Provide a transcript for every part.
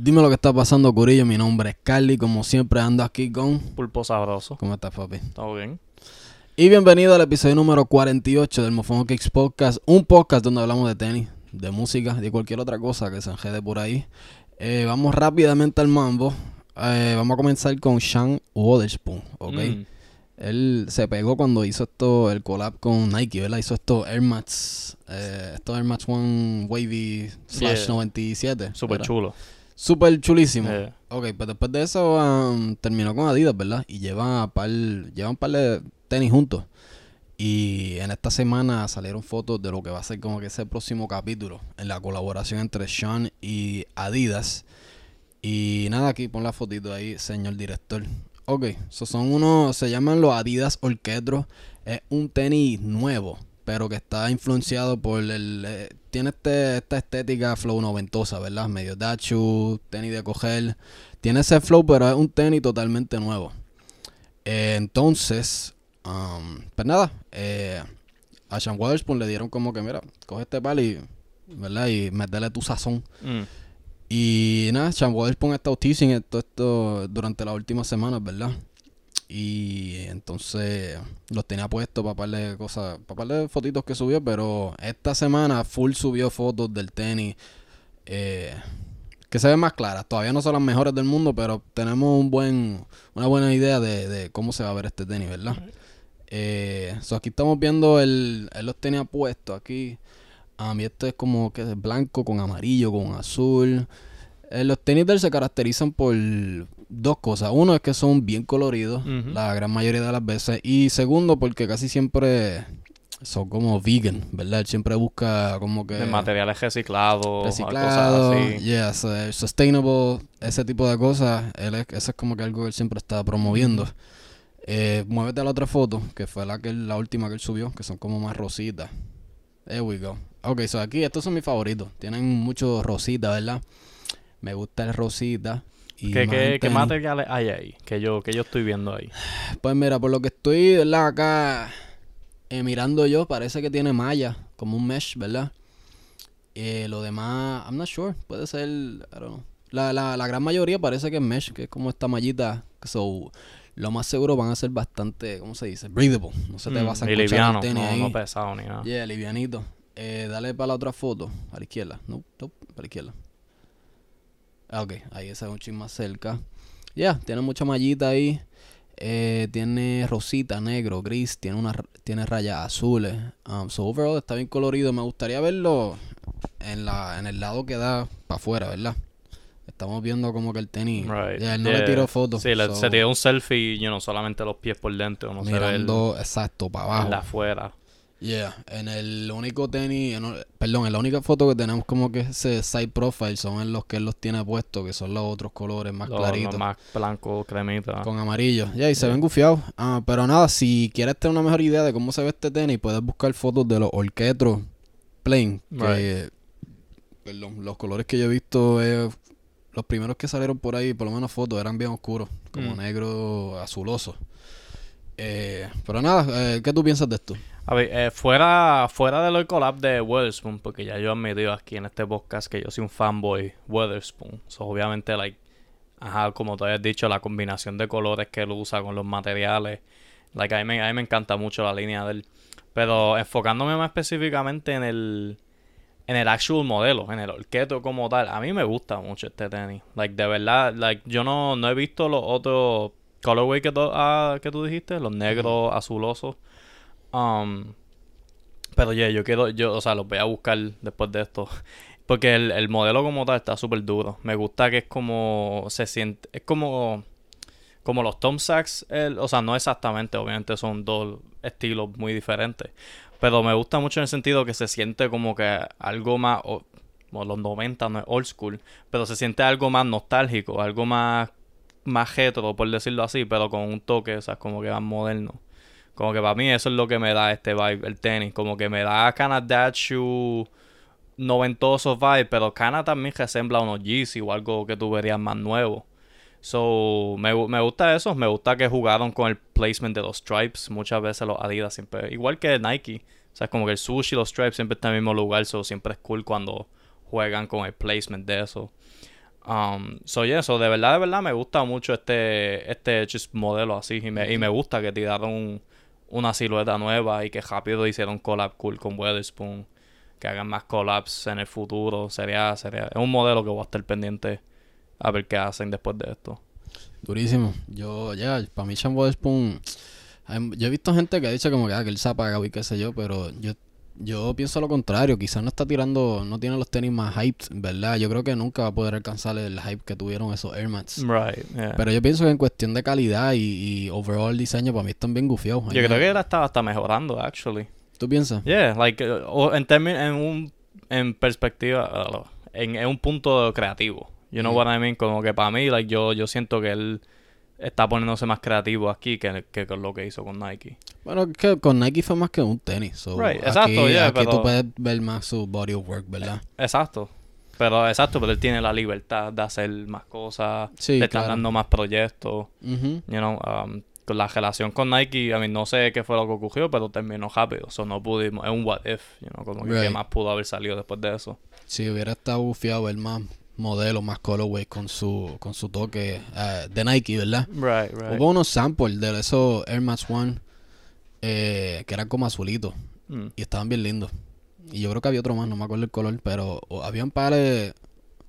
Dime lo que está pasando, Curillo. Mi nombre es Carly. Como siempre, ando aquí con. Pulpo sabroso. ¿Cómo estás, papi? ¿Todo bien? Y bienvenido al episodio número 48 del Mofongo Kicks Podcast. Un podcast donde hablamos de tenis, de música, de cualquier otra cosa que se enjede por ahí. Eh, vamos rápidamente al mambo. Eh, vamos a comenzar con Sean Wotherspoon, ¿ok? Mm. Él se pegó cuando hizo esto, el collab con Nike, ¿verdad? Hizo esto Air Max, eh, estos Air Max One Wavy slash Yeah. 97. Súper chulo. Súper chulísimo. Eh, Ok, pues después de eso um, terminó con Adidas, ¿verdad? Y lleva par, llevan un par de tenis juntos. Y en esta semana salieron fotos de lo que va a ser como que ese próximo capítulo en la colaboración entre Sean y Adidas. Y nada, aquí pon la fotito ahí, señor director. Ok, esos son unos, se llaman los Adidas Orquetro. Es un tenis nuevo, pero que está influenciado por el... tiene este, esta estética flow noventosa, ¿verdad? Medio dachu, tenis de coger. Tiene ese flow, pero es un tenis totalmente nuevo. Eh, entonces, um, pues nada, eh, a Sean Waterspoon le dieron como que, mira, coge este palo y, ¿verdad? Y métele tu sazón. mm. Y nada, Sean Waterspoon ha estado teasing esto, esto durante las últimas semanas, ¿verdad? Y entonces los tenía puestos para par de cosas, para par de fotitos que subió, pero esta semana full subió fotos del tenis eh, que se ven más claras. Todavía no son las mejores del mundo, pero tenemos un buen, una buena idea de, de cómo se va a ver este tenis, ¿verdad? Eh, so aquí estamos viendo el, él los tenía puestos aquí. A mí este es como que es blanco con amarillo, con azul. Eh, los tenis de él se caracterizan por dos cosas. Uno es que son bien coloridos la gran mayoría de las veces. Y segundo, porque casi siempre son como vegan, ¿verdad? Él siempre busca como que De materiales reciclados, reciclado, cosas así. yes, eh, sustainable, ese tipo de cosas. Él es, eso es como que algo que él siempre está promoviendo. Eh, muévete a la otra foto, que fue la que la última que él subió, que son como más rositas. There we go. Ok, so aquí estos son mis favoritos. Tienen mucho rosita, ¿verdad? Me gusta el rosita. Y ¿Qué, qué, qué materiales hay ahí? Que yo, que yo estoy viendo ahí. Pues mira, por lo que estoy, ¿verdad? Acá eh, mirando yo, parece que tiene malla, como un mesh, ¿verdad? Eh, lo demás, I'm not sure, puede ser, I don't know. La, la, la gran mayoría parece que es mesh, que es como esta mallita. So, lo más seguro van a ser bastante, ¿cómo se dice? Breathable. No se te va a Mm, sacar y liviano, el no, ahí. no pesado ni nada. Yeah, livianito. Eh, dale para la otra foto, a la izquierda. No, no, para la izquierda. Ah, ok, ahí esa es un chin más cerca. Ya, tiene mucha mallita ahí. Eh, tiene rosita, negro, gris, tiene una tiene rayas azules. Um, so overall está bien colorido. Me gustaría verlo en la en el lado que da para afuera, ¿verdad? Estamos viendo como que el tenis. Right. Ya, él no Yeah. le tiró fotos. Sí, le- so, se tiró un selfie y you know, solamente los pies por dentro, no se ve el, mirando exacto para abajo. de afuera. Yeah, en el único tenis, en perdón, en la única foto que tenemos como que ese side profile son en los que él los tiene puestos, que son los otros colores más Los, claritos, los más blanco, cremita. con amarillo. Yeah, y se ven gufiados. Ah, pero nada, si quieres tener una mejor idea de cómo se ve este tenis, puedes buscar fotos de los Orquetros Plain, que perdón, los colores que yo he visto, eh, los primeros que salieron por ahí, por lo menos fotos, eran bien oscuros, como Mm. negro azuloso. Eh, pero nada, eh, ¿qué tú piensas de esto? A ver, eh, fuera, fuera de lo del collab de Weatherspoon, porque ya yo he admitido aquí en este podcast que yo soy un fanboy Weatherspoon. So, obviamente, like, ajá, como tú habías dicho, la combinación de colores que él usa con los materiales. Like, a mí, me, a mí me encanta mucho la línea de él. Pero enfocándome más específicamente en el, en el actual modelo, en el orqueto como tal, a mí me gusta mucho este tenis. Like, de verdad, like, yo no, no he visto los otros colorway que, tú- ah, que tú dijiste, los negros azulosos. Um, pero yeah, yo quiero, yo, o sea, los voy a buscar después de esto. Porque el, el modelo como tal está súper duro. Me gusta que es como, se siente, es como, como los Tom Sachs, el- o sea, no exactamente, obviamente son dos estilos muy diferentes. Pero me gusta mucho en el sentido que se siente como que algo más, o- como los 90 no es old school, pero se siente algo más nostálgico, algo más, más retro, por decirlo así, pero con un toque, o sea, como que más moderno. Como que para mí eso es lo que me da este vibe, el tenis. Como que me da kind of shoe noventoso vibe, pero Cana también resembla a unos Yeezy o algo que tú verías más nuevo. So, me, me gusta eso, me gusta que jugaron con el placement de los stripes. Muchas veces los Adidas siempre, igual que Nike. O sea, como que el sushi y los stripes siempre están en el mismo lugar, so siempre es cool cuando juegan con el placement de eso. Um, so yeah, so de verdad, de verdad me gusta mucho este, este modelo así. Y me, y me gusta que tiraron un- una silueta nueva y que rápido hicieron collab cool con Weatherspoon. Que hagan más collabs en el futuro. Sería, sería, es un modelo que voy a estar pendiente a ver qué hacen después de esto. Durísimo. Yo, ya, para mí Sean Wotherspoon, hay- yo he visto gente que ha dicho como que, ah, que él se ha apagado y qué sé yo, pero yo, yo pienso lo contrario. Quizás no está tirando, no tiene los tenis más hyped, ¿verdad? Yo creo que nunca va a poder alcanzar el hype que tuvieron esos Air Max. Right, yeah. Pero yo pienso que en cuestión de calidad y, y overall diseño, para mí están bien gufiados. Yo creo que él estaba hasta mejorando, actually. ¿Tú piensas? Yeah, like, uh, o en términos, en un, en perspectiva, uh, en, en un punto creativo. You know Mm. what I mean? Como que para mí, like, yo, yo siento que él está poniéndose más creativo aquí que, que con lo que hizo con Nike. Bueno, es que con Nike fue más que un tenis. so, Right, aquí- exacto, yeah, aquí pero- tú puedes ver más su body of work, ¿verdad? Exacto. Pero exacto, pero él tiene la libertad de hacer más cosas, Sí, le están claro. dando más proyectos. You know, um, con la relación con Nike, I mean, no sé qué fue lo que ocurrió, pero terminó rápido. So no pudimos, es un what if, you know, como que qué más pudo haber salido después de eso. Si hubiera estado bufiado ver más modelos, más colorways con su, con su toque eh, de Nike, ¿verdad? Right, right. Hubo unos samples de esos Air Max One eh, que eran como azulitos Mm. y estaban bien lindos. Y yo creo que había otro más, no me acuerdo el color, pero o- habían pares,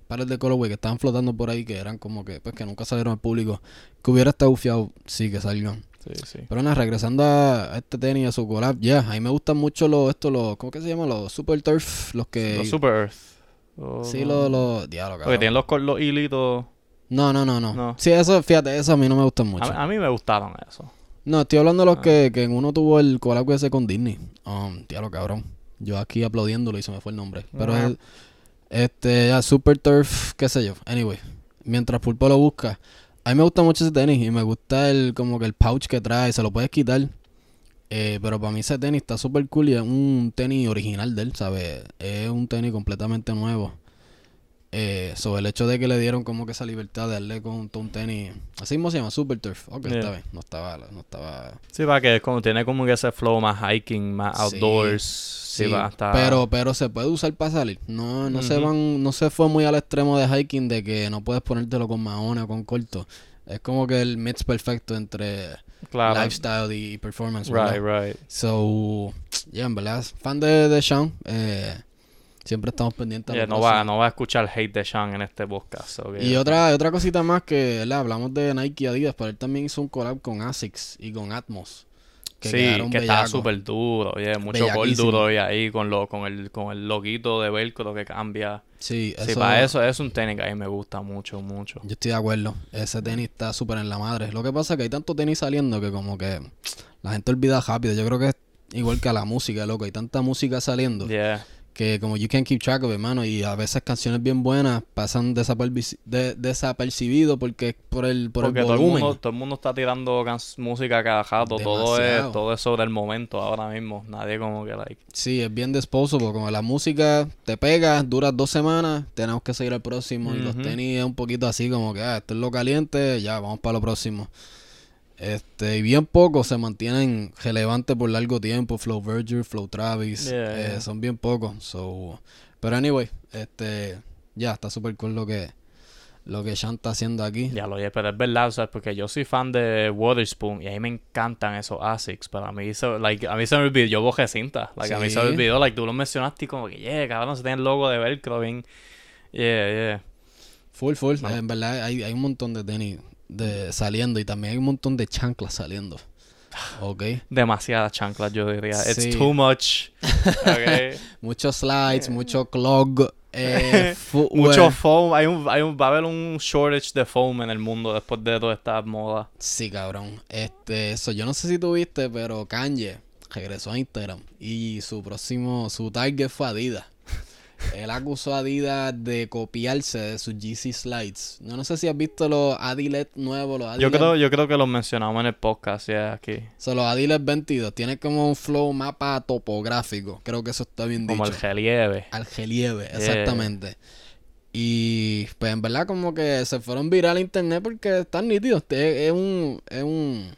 pares de colorway que estaban flotando por ahí que eran como que, pues que nunca salieron al público. Que hubiera estado bufiado, sí que salieron. Sí, sí. Pero nada, regresando a a este tenis, a su collab, ya, a mí me gustan mucho los, estos, los, ¿cómo que se llama? Los Super Turf, los que... Los Super Earth. Oh, Sí, no. los, los, diablo, Porque tienen los, los hilitos. No, no, no, no, No. Sí, eso, fíjate, eso a mí no me gustan A, mucho. a mí me gustaron eso. No, estoy hablando de los Ah. que, que en uno tuvo el collab ese con Disney. Um, diablo, cabrón. Yo aquí aplaudiéndolo y se me fue el nombre. Pero es, este, ya, Super Turf, qué sé yo. Anyway, mientras Pulpo lo busca. A mí me gusta mucho ese tenis y me gusta el como que el pouch que trae, se lo puedes quitar. Eh, pero para mí ese tenis está súper cool y es un tenis original de él, ¿sabes? Es un tenis completamente nuevo. Eh, sobre el hecho de que le dieron como que esa libertad de darle con un tenis. Así mismo se llama Super Turf. Ok, Yeah. está bien. No estaba, no estaba. Sí, va que como, tiene como que ese flow más hiking, más outdoors. Sí, Sí, va hasta... pero, pero se puede usar para salir. No, no se van, no se fue muy al extremo de hiking de que no puedes ponértelo con maones o con corto. Es como que el mix perfecto entre claro. lifestyle y performance. Right, ¿verdad? right. So, yeah, en verdad, fan de, de Sean. Eh, siempre estamos pendientes. Yeah, no, va, no va a escuchar hate de Sean en este podcast. Y otra, otra cosita más que ¿verdad? hablamos de Nike y Adidas, pero él también hizo un collab con Asics y con Atmos. Que sí, que está bellacos. súper duro, yeah, mucho gol duro y ahí con lo, con el, con el loguito de velcro que cambia. Sí, Sí, para eso es un tenis que a mí me gusta mucho, mucho. Yo estoy de acuerdo. Ese tenis está súper en la madre. Lo que pasa es que hay tanto tenis saliendo que como que la gente olvida rápido. Yo creo que es igual que a la música, loco. Hay tanta música saliendo Yeah. Que como you can't keep track of hermano. Y a veces canciones bien buenas pasan desaperci- de- desapercibido porque es por el, por Porque el todo el, volumen. mundo, todo el mundo está tirando música cada rato. Todo es, todo es sobre el momento ahora mismo. Nadie como que like. Sí, es bien disposable. Como la música te pega, dura dos semanas, tenemos que seguir al próximo. Y los tenis es un poquito así como que, ah, esto es lo caliente, ya, vamos para lo próximo. Este, y bien pocos se mantienen relevantes por largo tiempo. Flow Virgil, Flow Travis, Yeah, eh, yeah. son bien pocos. So, pero anyway, este, ya, está súper cool lo que, lo que Sean está haciendo aquí. Ya lo oye, pero es verdad, ¿sabes? Porque yo soy fan de Waterspoon y a mí me encantan esos ASICs, pero a mí, se, like, a mí se me olvidó, yo bojé cinta, like, a mí se me Sí. olvidó, like, tú lo mencionaste y como que, yeah, cabrón, se tiene el logo de velcro bien, yeah, yeah. Full, full. En verdad hay, hay un montón de tenis de, saliendo y también hay un montón de chanclas saliendo. Ok. Demasiadas chanclas, yo diría, it's Sí. too much, okay. Muchos slides, mucho clog, eh. Mucho foam, hay un, hay un, va a haber un shortage de foam en el mundo después de toda esta moda. Sí, cabrón. Este, eso yo no sé si tuviste, pero Kanye regresó a Instagram y su próximo, su target fue Adidas. Él acusó a Adidas de copiarse de sus GC Slides. Yo no sé si has visto los Adilet nuevos, los Adilet. Yo creo, yo creo que los mencionamos en el podcast, yeah, aquí. So, los Adilet 22. Tiene como un flow mapa topográfico. Creo que eso está bien Como el dicho. relieve. Al relieve, exactamente. Y pues en verdad como que se fueron viral a internet porque están nítidos. Es, es un, es un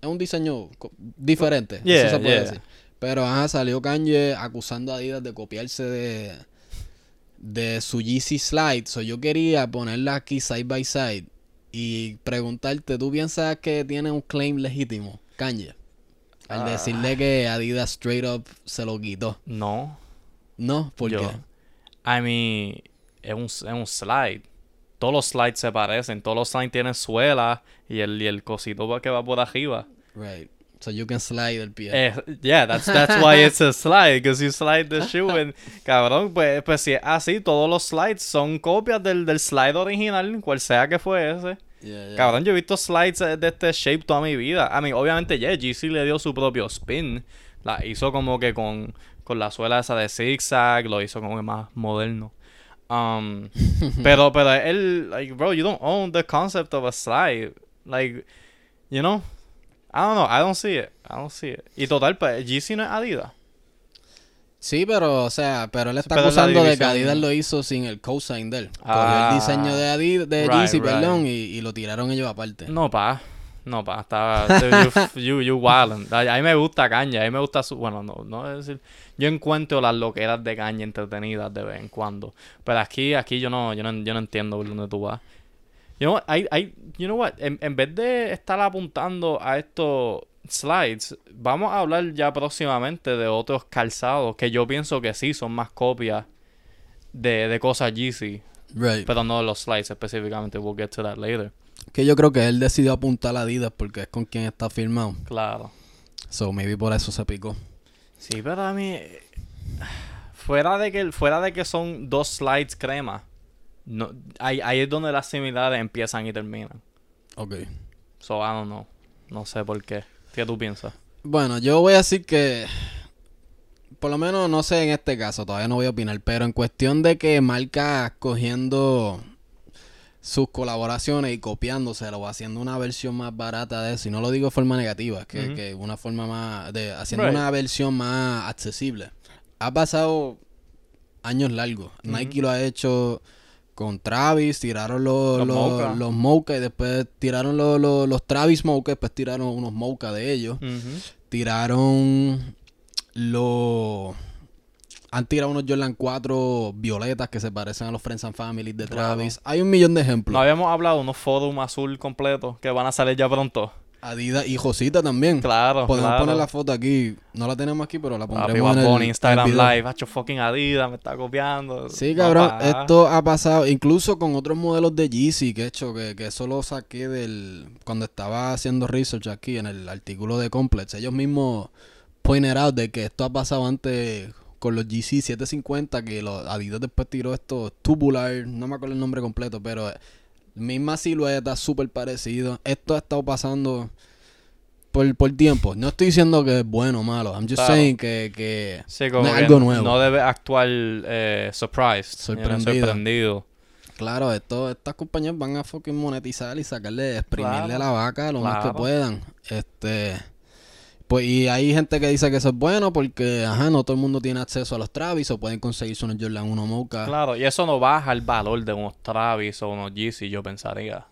es un diseño diferente. Yeah, eso se puede yeah. decir. Pero ajá, salió Kanye acusando a Adidas de copiarse de de su Yeezy Slide. So yo quería ponerla aquí side by side y preguntarte, ¿tú piensas que tiene un claim legítimo, Kanye? Al Ah. decirle que Adidas straight up se lo quitó. No. No, ¿por Yo- qué? I mean, es un, es un slide. Todos los slides se parecen. Todos los slides tienen suela y el, y el cosito que va por arriba. Right. So you can slide el pie. Eh, yeah, that's, that's why it's a slide. Because you slide the shoe. And, cabrón, pues, pues si es así, todos los slides son copias del, del slide original, cual sea que fue ese. Yeah, yeah. Cabrón, yo he visto slides de este shape toda mi vida. I mean, obviamente, yeah, GC le dio su propio spin. La hizo como que con, con la suela esa de zigzag, lo hizo como que más moderno. Um, pero, pero él, like, bro, you don't own the concept of a slide. Like, you know, I don't know, I don't see it. I don't see it. Y total, pues, GC no es Adidas. Sí, pero, o sea, pero él está Pero acusando de que. Adidas lo hizo sin el cosign de él. Ah. el diseño de Adidas, de Right, Yeezy, right. perdón, y, y lo tiraron ellos aparte. No, pa. No, pa. Estaba. You, you, you wildin'. A a mí me gusta caña. A mí me gusta su. Bueno, no, no es decir. Yo encuentro las loqueras de caña entretenidas de vez en cuando. Pero aquí, aquí yo no, yo no, yo no entiendo por dónde tú vas. You know what? You know what? En, en vez de estar apuntando a estos slides, vamos a hablar ya próximamente de otros calzados que yo pienso que sí son más copias de, de cosas Yeezy. Right. Pero no de los slides específicamente. We'll get to that later. Que yo creo que él decidió apuntar a Adidas porque es con quien está firmado. Claro. So maybe por eso se picó. Sí, pero a mí fuera de que fuera de que son dos slides crema, no ahí, ahí es donde las similares empiezan y terminan. Ok. So I don't know. No sé por qué. ¿Qué tú piensas? Bueno, yo voy a decir que. Por lo menos no sé en este caso, todavía no voy a opinar. Pero en cuestión de que marcas cogiendo sus colaboraciones y copiándoselo o haciendo una versión más barata de eso, y no lo digo de forma negativa, es que, Ujú. que una forma más. de haciendo Right. una versión más accesible. Ha pasado años largos. Nike lo ha hecho con Travis, tiraron los, Los los, Mocha. los Mocha y después tiraron los, los, Travis Mocha, después tiraron unos Mocha de ellos. Tiraron los... Han tirado unos Jordan 4 violetas que se parecen a los Friends and Family de Claro. Travis. Hay un millón de ejemplos. No habíamos hablado de unos forum azul completos que van a salir ya pronto. Adidas y Josita también. Claro, Podemos claro. poner la foto aquí. No la tenemos aquí, pero la Papi, pondremos Bad en el, Instagram. Live, hacho fucking Adidas, me está copiando. Sí, cabrón, esto ha pasado incluso con otros modelos de Yeezy que he hecho, que, que eso lo saqué del... Cuando estaba haciendo research aquí en el artículo de Complex, ellos mismos pointed out de que esto ha pasado antes con los GC 750, que los Adidas después tiró estos tubular, no me acuerdo el nombre completo, pero misma silueta, súper parecido. Esto ha estado pasando por, por tiempo. No estoy diciendo que es bueno o malo, I'm just Claro. saying que... que Sí, como no es que algo nuevo. no debe actuar eh, surprised. Sorprendido. Claro, esto, estas compañías van a fucking monetizar y sacarle, exprimirle Claro. la vaca lo más que puedan. Este, pues, y hay gente que dice que eso es bueno porque, ajá, no todo el mundo tiene acceso a los Travis o pueden conseguirse unos Jordan 1 Mocha. Claro, y eso no baja el valor de unos Travis o unos Yeezy, yo pensaría.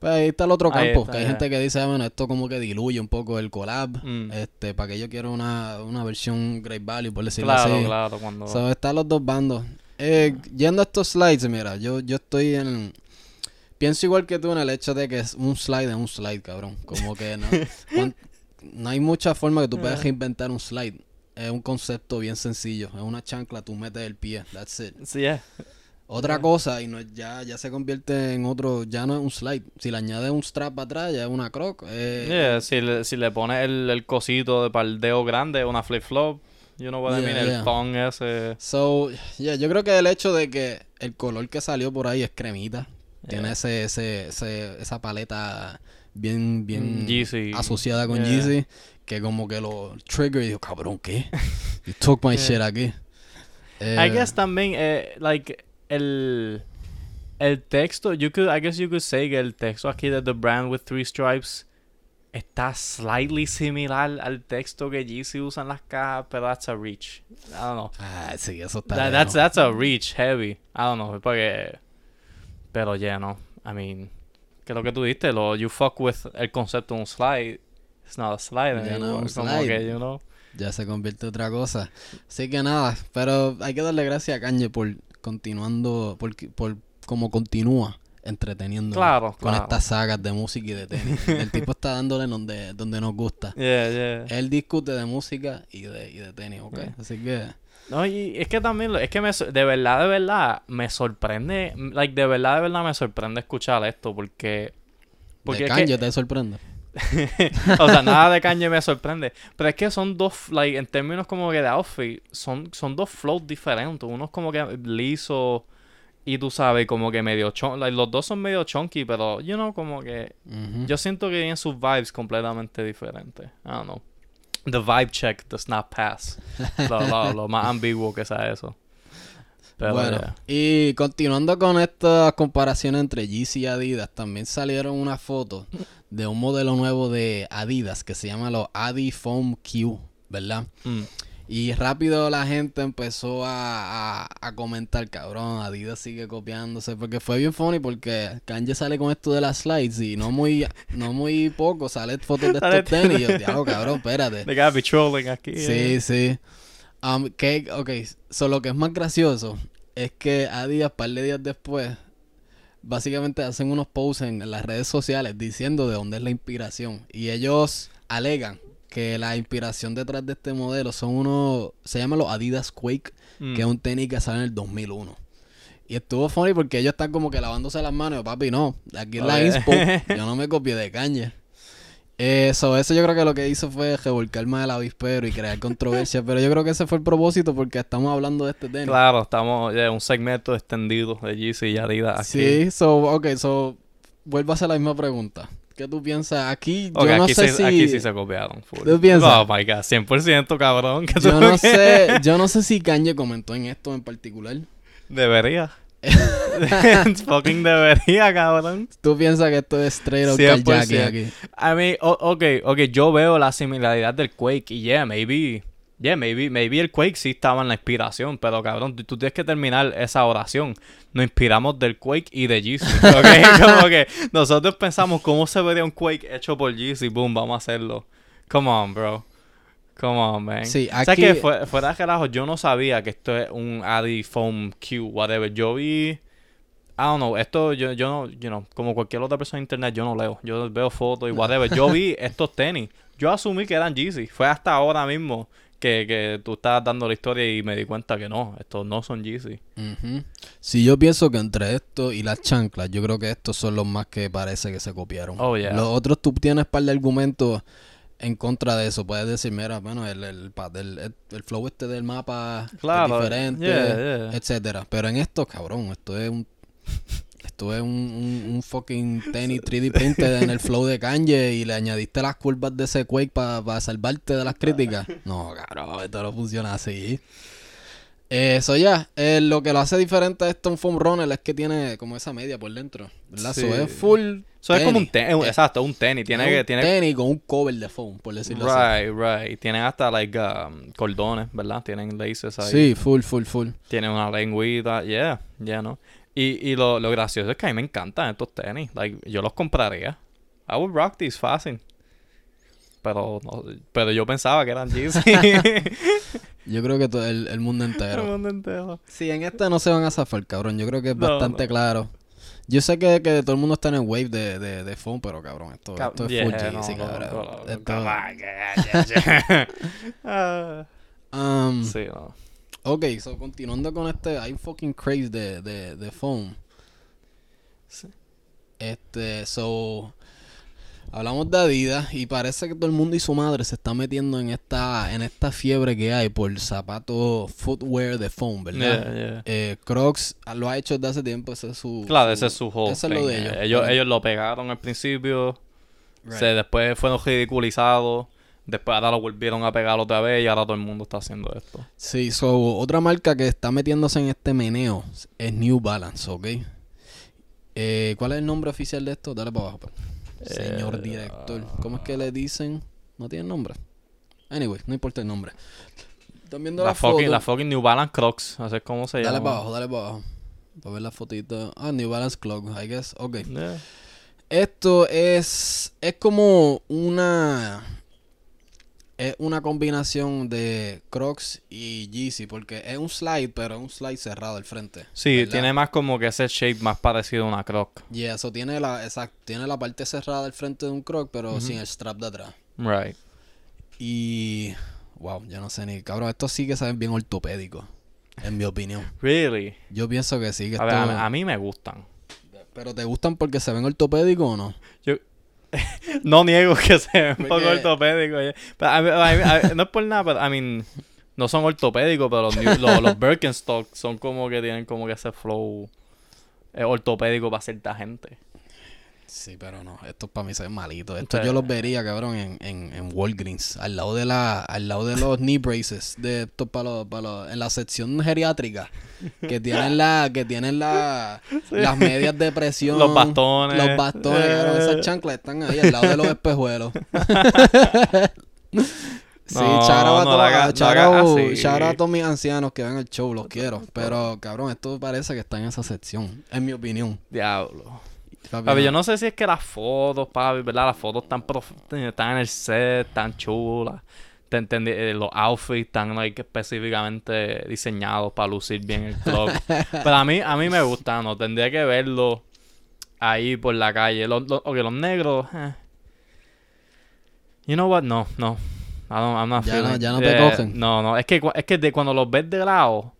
Pues ahí está el otro campo, está, que hay ya. gente que dice, ah, bueno, esto como que diluye un poco el collab. Mm. Este, para que yo quiero una, una versión Great Value, por decirlo Claro, así. claro, cuando... So, están los dos bandos. Eh, yendo a estos slides, mira, yo, yo estoy en... Pienso igual que tú en el hecho de que es un slide es un slide, cabrón. Como que no, no hay mucha forma que tú puedas reinventar un slide. Es un concepto bien sencillo. Es una chancla, tú metes el pie. That's it. Sí, es. Otra cosa, y no ya, ya se convierte en otro, ya no es un slide. Si le añades un strap atrás, ya es una croc. Eh, Yeah, si, le, si le pones el, el cosito de dedo grande, una flip-flop, you know what I Yeah, mean, yeah. el thong ese... So, yeah, yo creo que el hecho de que el color que salió por ahí es cremita. Tiene Yeah. ese, ese, ese, esa paleta bien, bien Mm, Yeezy. asociada con Yeah. Yeezy. Que como que lo trigger y digo, cabrón, ¿qué? You took my Yeah. shit aquí. Eh, I guess también, eh, like, el, el texto, you could, I guess you could say que el texto aquí de The Brand with Three Stripes está slightly similar al texto que Yeezy usa en las cajas, pero that's a reach. I don't know. Ah, sí, eso está That- that's, that's a reach heavy. I don't know, porque... Pero yeah, no. I mean, que lo que tú diste, lo, you fuck with el concepto de un slide. It's not a slide Ya no Como que, you know. Ya se convierte en otra cosa. Así que nada, pero hay que darle gracias a Kanye por continuando, por, por como continúa entreteniendo Claro, con claro. estas sagas de música y de tenis. el tipo está dándole donde, donde nos gusta. Yeah, yeah. Él discute de música y de, y de tenis, ¿ok? Yeah. Así que... No, y es que también, es que me, de verdad, de verdad, me sorprende, like, de verdad, de verdad me sorprende escuchar esto, porque... Porque de es que- Kanye te sorprende. o sea, nada de Kanye me sorprende. Pero es que son dos, like, en términos como que de outfit, son, son dos flows diferentes. Uno es como que liso y tú sabes, como que medio chunky. Like, los dos son medio chunky, pero, you know, como que... Yo siento que tienen sus vibes completamente diferentes. I don't know. The vibe check does not pass. Lo, lo- lo más ambiguo que sea eso. Pero, bueno, yeah. y continuando con estas comparaciones entre Yeezy y Adidas, también salieron unas fotos de un modelo nuevo de Adidas que se llama los Adi Foam Q, ¿verdad? Mm. Y rápido la gente empezó a, a- a comentar, cabrón, Adidas sigue copiándose, porque fue bien funny porque Kanye sale con esto de las slides y no muy, no muy poco sale fotos de estos tenis. Y yo, diablo, cabrón, espérate. They gotta be trolling aquí. Sí, eh. sí. Um, que, ok, so lo que es más gracioso es que Adidas, par de días después, básicamente hacen unos posts en las redes sociales diciendo de dónde es la inspiración. Y ellos alegan que la inspiración detrás de este modelo son unos, se llaman los Adidas Quake, Mm. que es un tenis que sale en el 2001. Y estuvo funny porque ellos están como que lavándose las manos. Papi, no. Aquí es la inspo. Yo no me copié de caña. Eso, eso yo creo que lo que hizo fue revolcar más el avispero y crear controversia. pero yo creo que ese fue el propósito porque estamos hablando de este tenis. Claro, estamos en un segmento extendido de Yeezy y Adidas aquí. Sí, so, ok, so, vuelvo a hacer la misma pregunta. ¿Qué tú piensas? Aquí, yo no aquí, sé si... aquí sí se copiaron. full. ¿Tú piensas? Oh my god, 100% cabrón. Yo no que- sé, yo no sé si Kanye comentó en esto en particular. Debería. Fucking debería, cabrón. ¿Tú piensas que esto es straight 100%. carjacking aquí? I mean, ok, ok, yo veo la similaridad del Quake y yeah, maybe, yeah, maybe, maybe el Quake sí estaba en la inspiración, pero cabrón, tú, tú tienes que terminar esa oración. Nos inspiramos del Quake y de Yeezy, ok, como que nosotros pensamos cómo se vería un Quake hecho por Yeezy, boom, vamos a hacerlo. Come on, bro. Come on, man. Sí, ¿Sabes aquí- qué? Fue- Fuera de carajo, yo no sabía que esto es un Adi Foam Q, whatever. Yo vi... I don't know, esto yo, yo no, you know, como cualquier otra persona en internet, yo no leo. Yo veo fotos y whatever. Yo vi estos tenis. Yo asumí que eran Yeezy. Fue hasta ahora mismo que, que tú estabas dando la historia y me di cuenta que no, estos no son Yeezy. Si yo pienso que entre esto y las chanclas, yo creo que estos son los más que parece que se copiaron. Oh, yeah. Los otros tú tienes par de argumentos en contra de eso. Puedes decir, mira, bueno, el, el, el, el flow este del mapa Claro, es diferente, yeah, yeah. etcétera. Pero en esto, cabrón, esto es un es un, un, un fucking tenis 3D printed en el flow de Kanye y le añadiste las curvas de ese Quake para salvarte de las críticas. No, cabrón, esto no funciona así. Eso ya, eh, lo que lo hace diferente a esto un foam runner es que tiene como esa media por dentro, ¿verdad? Sí. Eso es full Eso es como un tenis. tenis, Eh, exacto, un tenis. Tiene es que, un tiene tenis con un cover de foam, por decirlo así. Right, right. Tienen hasta like um, cordones, ¿verdad? Tienen laces ahí. Sí, full, full, full. Tienen una lengüita, yeah, yeah, ¿no? Y, y lo, lo gracioso es que a mí me encantan estos tenis. Like, yo los compraría. I would rock these fácil. Pero, no- pero yo pensaba que eran Yeezy. Yo creo que todo el, el mundo El entero. mundo entero. Sí, en esta no se van a zafar, cabrón. Yo creo que es No, bastante no. claro. Yo sé que, que todo el mundo está en el wave de, de, de foam, pero cabrón, esto, Cab- esto es yeah, full Yeezy, no, cabrón. no, no, Esto- come on, yeah, yeah, yeah. Um, sí, no. Ok, so continuando con este, un fucking craze de, de, de foam. Sí. Este, so, hablamos de Adidas y parece que todo el mundo y su madre se está metiendo en esta, en esta fiebre que hay por zapatos, footwear de foam, ¿verdad? Yeah, yeah. Eh, Crocs ah, lo ha hecho desde hace tiempo, ese es su... Claro, ese es su Eso es lo de ellos. Ellos, ellos lo pegaron al principio. Right. Se, después fueron ridiculizados. Después ahora lo volvieron a pegar otra vez y ahora todo el mundo está haciendo esto. Sí, so, otra marca que está metiéndose en este meneo es New Balance, ¿ok? Eh, ¿Cuál es el nombre oficial de esto? Dale para abajo. pues. Señor Eh, director. ¿Cómo es que le dicen? ¿No tiene nombre? Anyway, no importa el nombre. Están viendo la, La fucking, foto. la fucking New Balance Crocs. Así es como se Dale llama. para abajo, dale para abajo. Para ver la fotito. Ah, New Balance Clog, I guess. Ok. Yeah. Esto es. Es como una. Es una combinación de Crocs y Yeezy, porque es un slide, pero es un slide cerrado al frente. Sí, ¿verdad? tiene más como que ese shape más parecido a una croc. Y eso tiene la, exacto, tiene la parte cerrada al frente de un Croc, pero sin el strap de atrás. Right. Y. Wow, yo no sé ni. Cabrón, estos sí que saben bien ortopédicos. En mi opinión. Really. Yo pienso que sí, que A ver, esto- a, a mí me gustan. Pero ¿te gustan porque se ven ortopédicos o no? Yo no niego que sea un poco ortopédico. mí- no es por nada, pero I mean, no son ortopédicos, pero los, new- los, los Birkenstock son como que tienen como que ese flow eh, ortopédico para cierta gente. Sí, pero no. Estos para mí se ven malitos. Estos yo los vería, cabrón, en, en, en Walgreens. Al lado de la, al lado de los knee braces. De estos para los, para los- en la sección geriátrica. Que tienen la, que tienen la, las medias de presión. Los bastones. Los bastones, cabrón. Esas Eh. chanclas están ahí al lado de los espejuelos. Sí, No, shout out a no todos- la hagas- no shout hagas out- así. shout out a todos mis ancianos que ven el show, los quiero. Pero, cabrón, esto parece que está en esa sección, en mi opinión. Diablo. Papi, yo no sé si es que las fotos, papi, ¿verdad? Las fotos están, prof- están en el set, tan chulas. Te entendí, eh, los outfits están like, específicamente diseñados para lucir bien el club. Pero a mí, a mí me gusta, ¿no? Tendría que verlo ahí por la calle. Los, los, ok, los negros. eh. You know what? No, no. I don't- I'm not Ya no- feeling- ya no te eh, cogen. No, no. Es que, es que de cuando los ves de lado,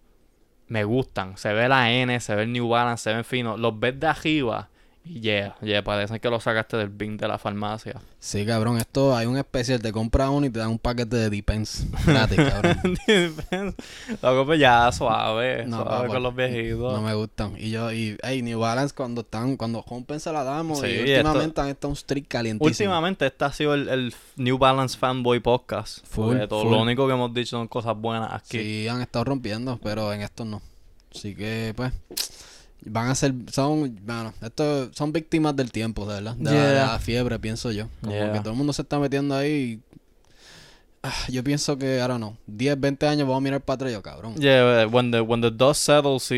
me gustan. Se ve la N, se ve el New Balance, se ven finos. Los ves de arriba yeah, yeah, parece que lo sacaste del bin de la farmacia. Sí, cabrón, esto hay un especial, te compras uno y te dan un paquete de Depends gratis, cabrón. Loco, pues ya, suave, No, suave papá. con los viejitos. No me gustan. Y yo, y, hey, New Balance cuando están, cuando rompen se la damos. Sí, y esto- últimamente han estado un streak calientísimo. Últimamente este ha sido el, el New Balance Fanboy Podcast. Full, todo full. lo único que hemos dicho son cosas buenas aquí. Sí, han estado rompiendo, pero en estos no. Así que, pues, van a ser, son, bueno, estos son víctimas del tiempo, de verdad. De, la, de Yeah. la fiebre, pienso yo. Como Yeah. que todo el mundo se está metiendo ahí. y, ah, yo pienso que, ahora no, 10, 20 años vamos a mirar para atrás yo, cabrón. Yeah, eh, when the, when the dust settles y,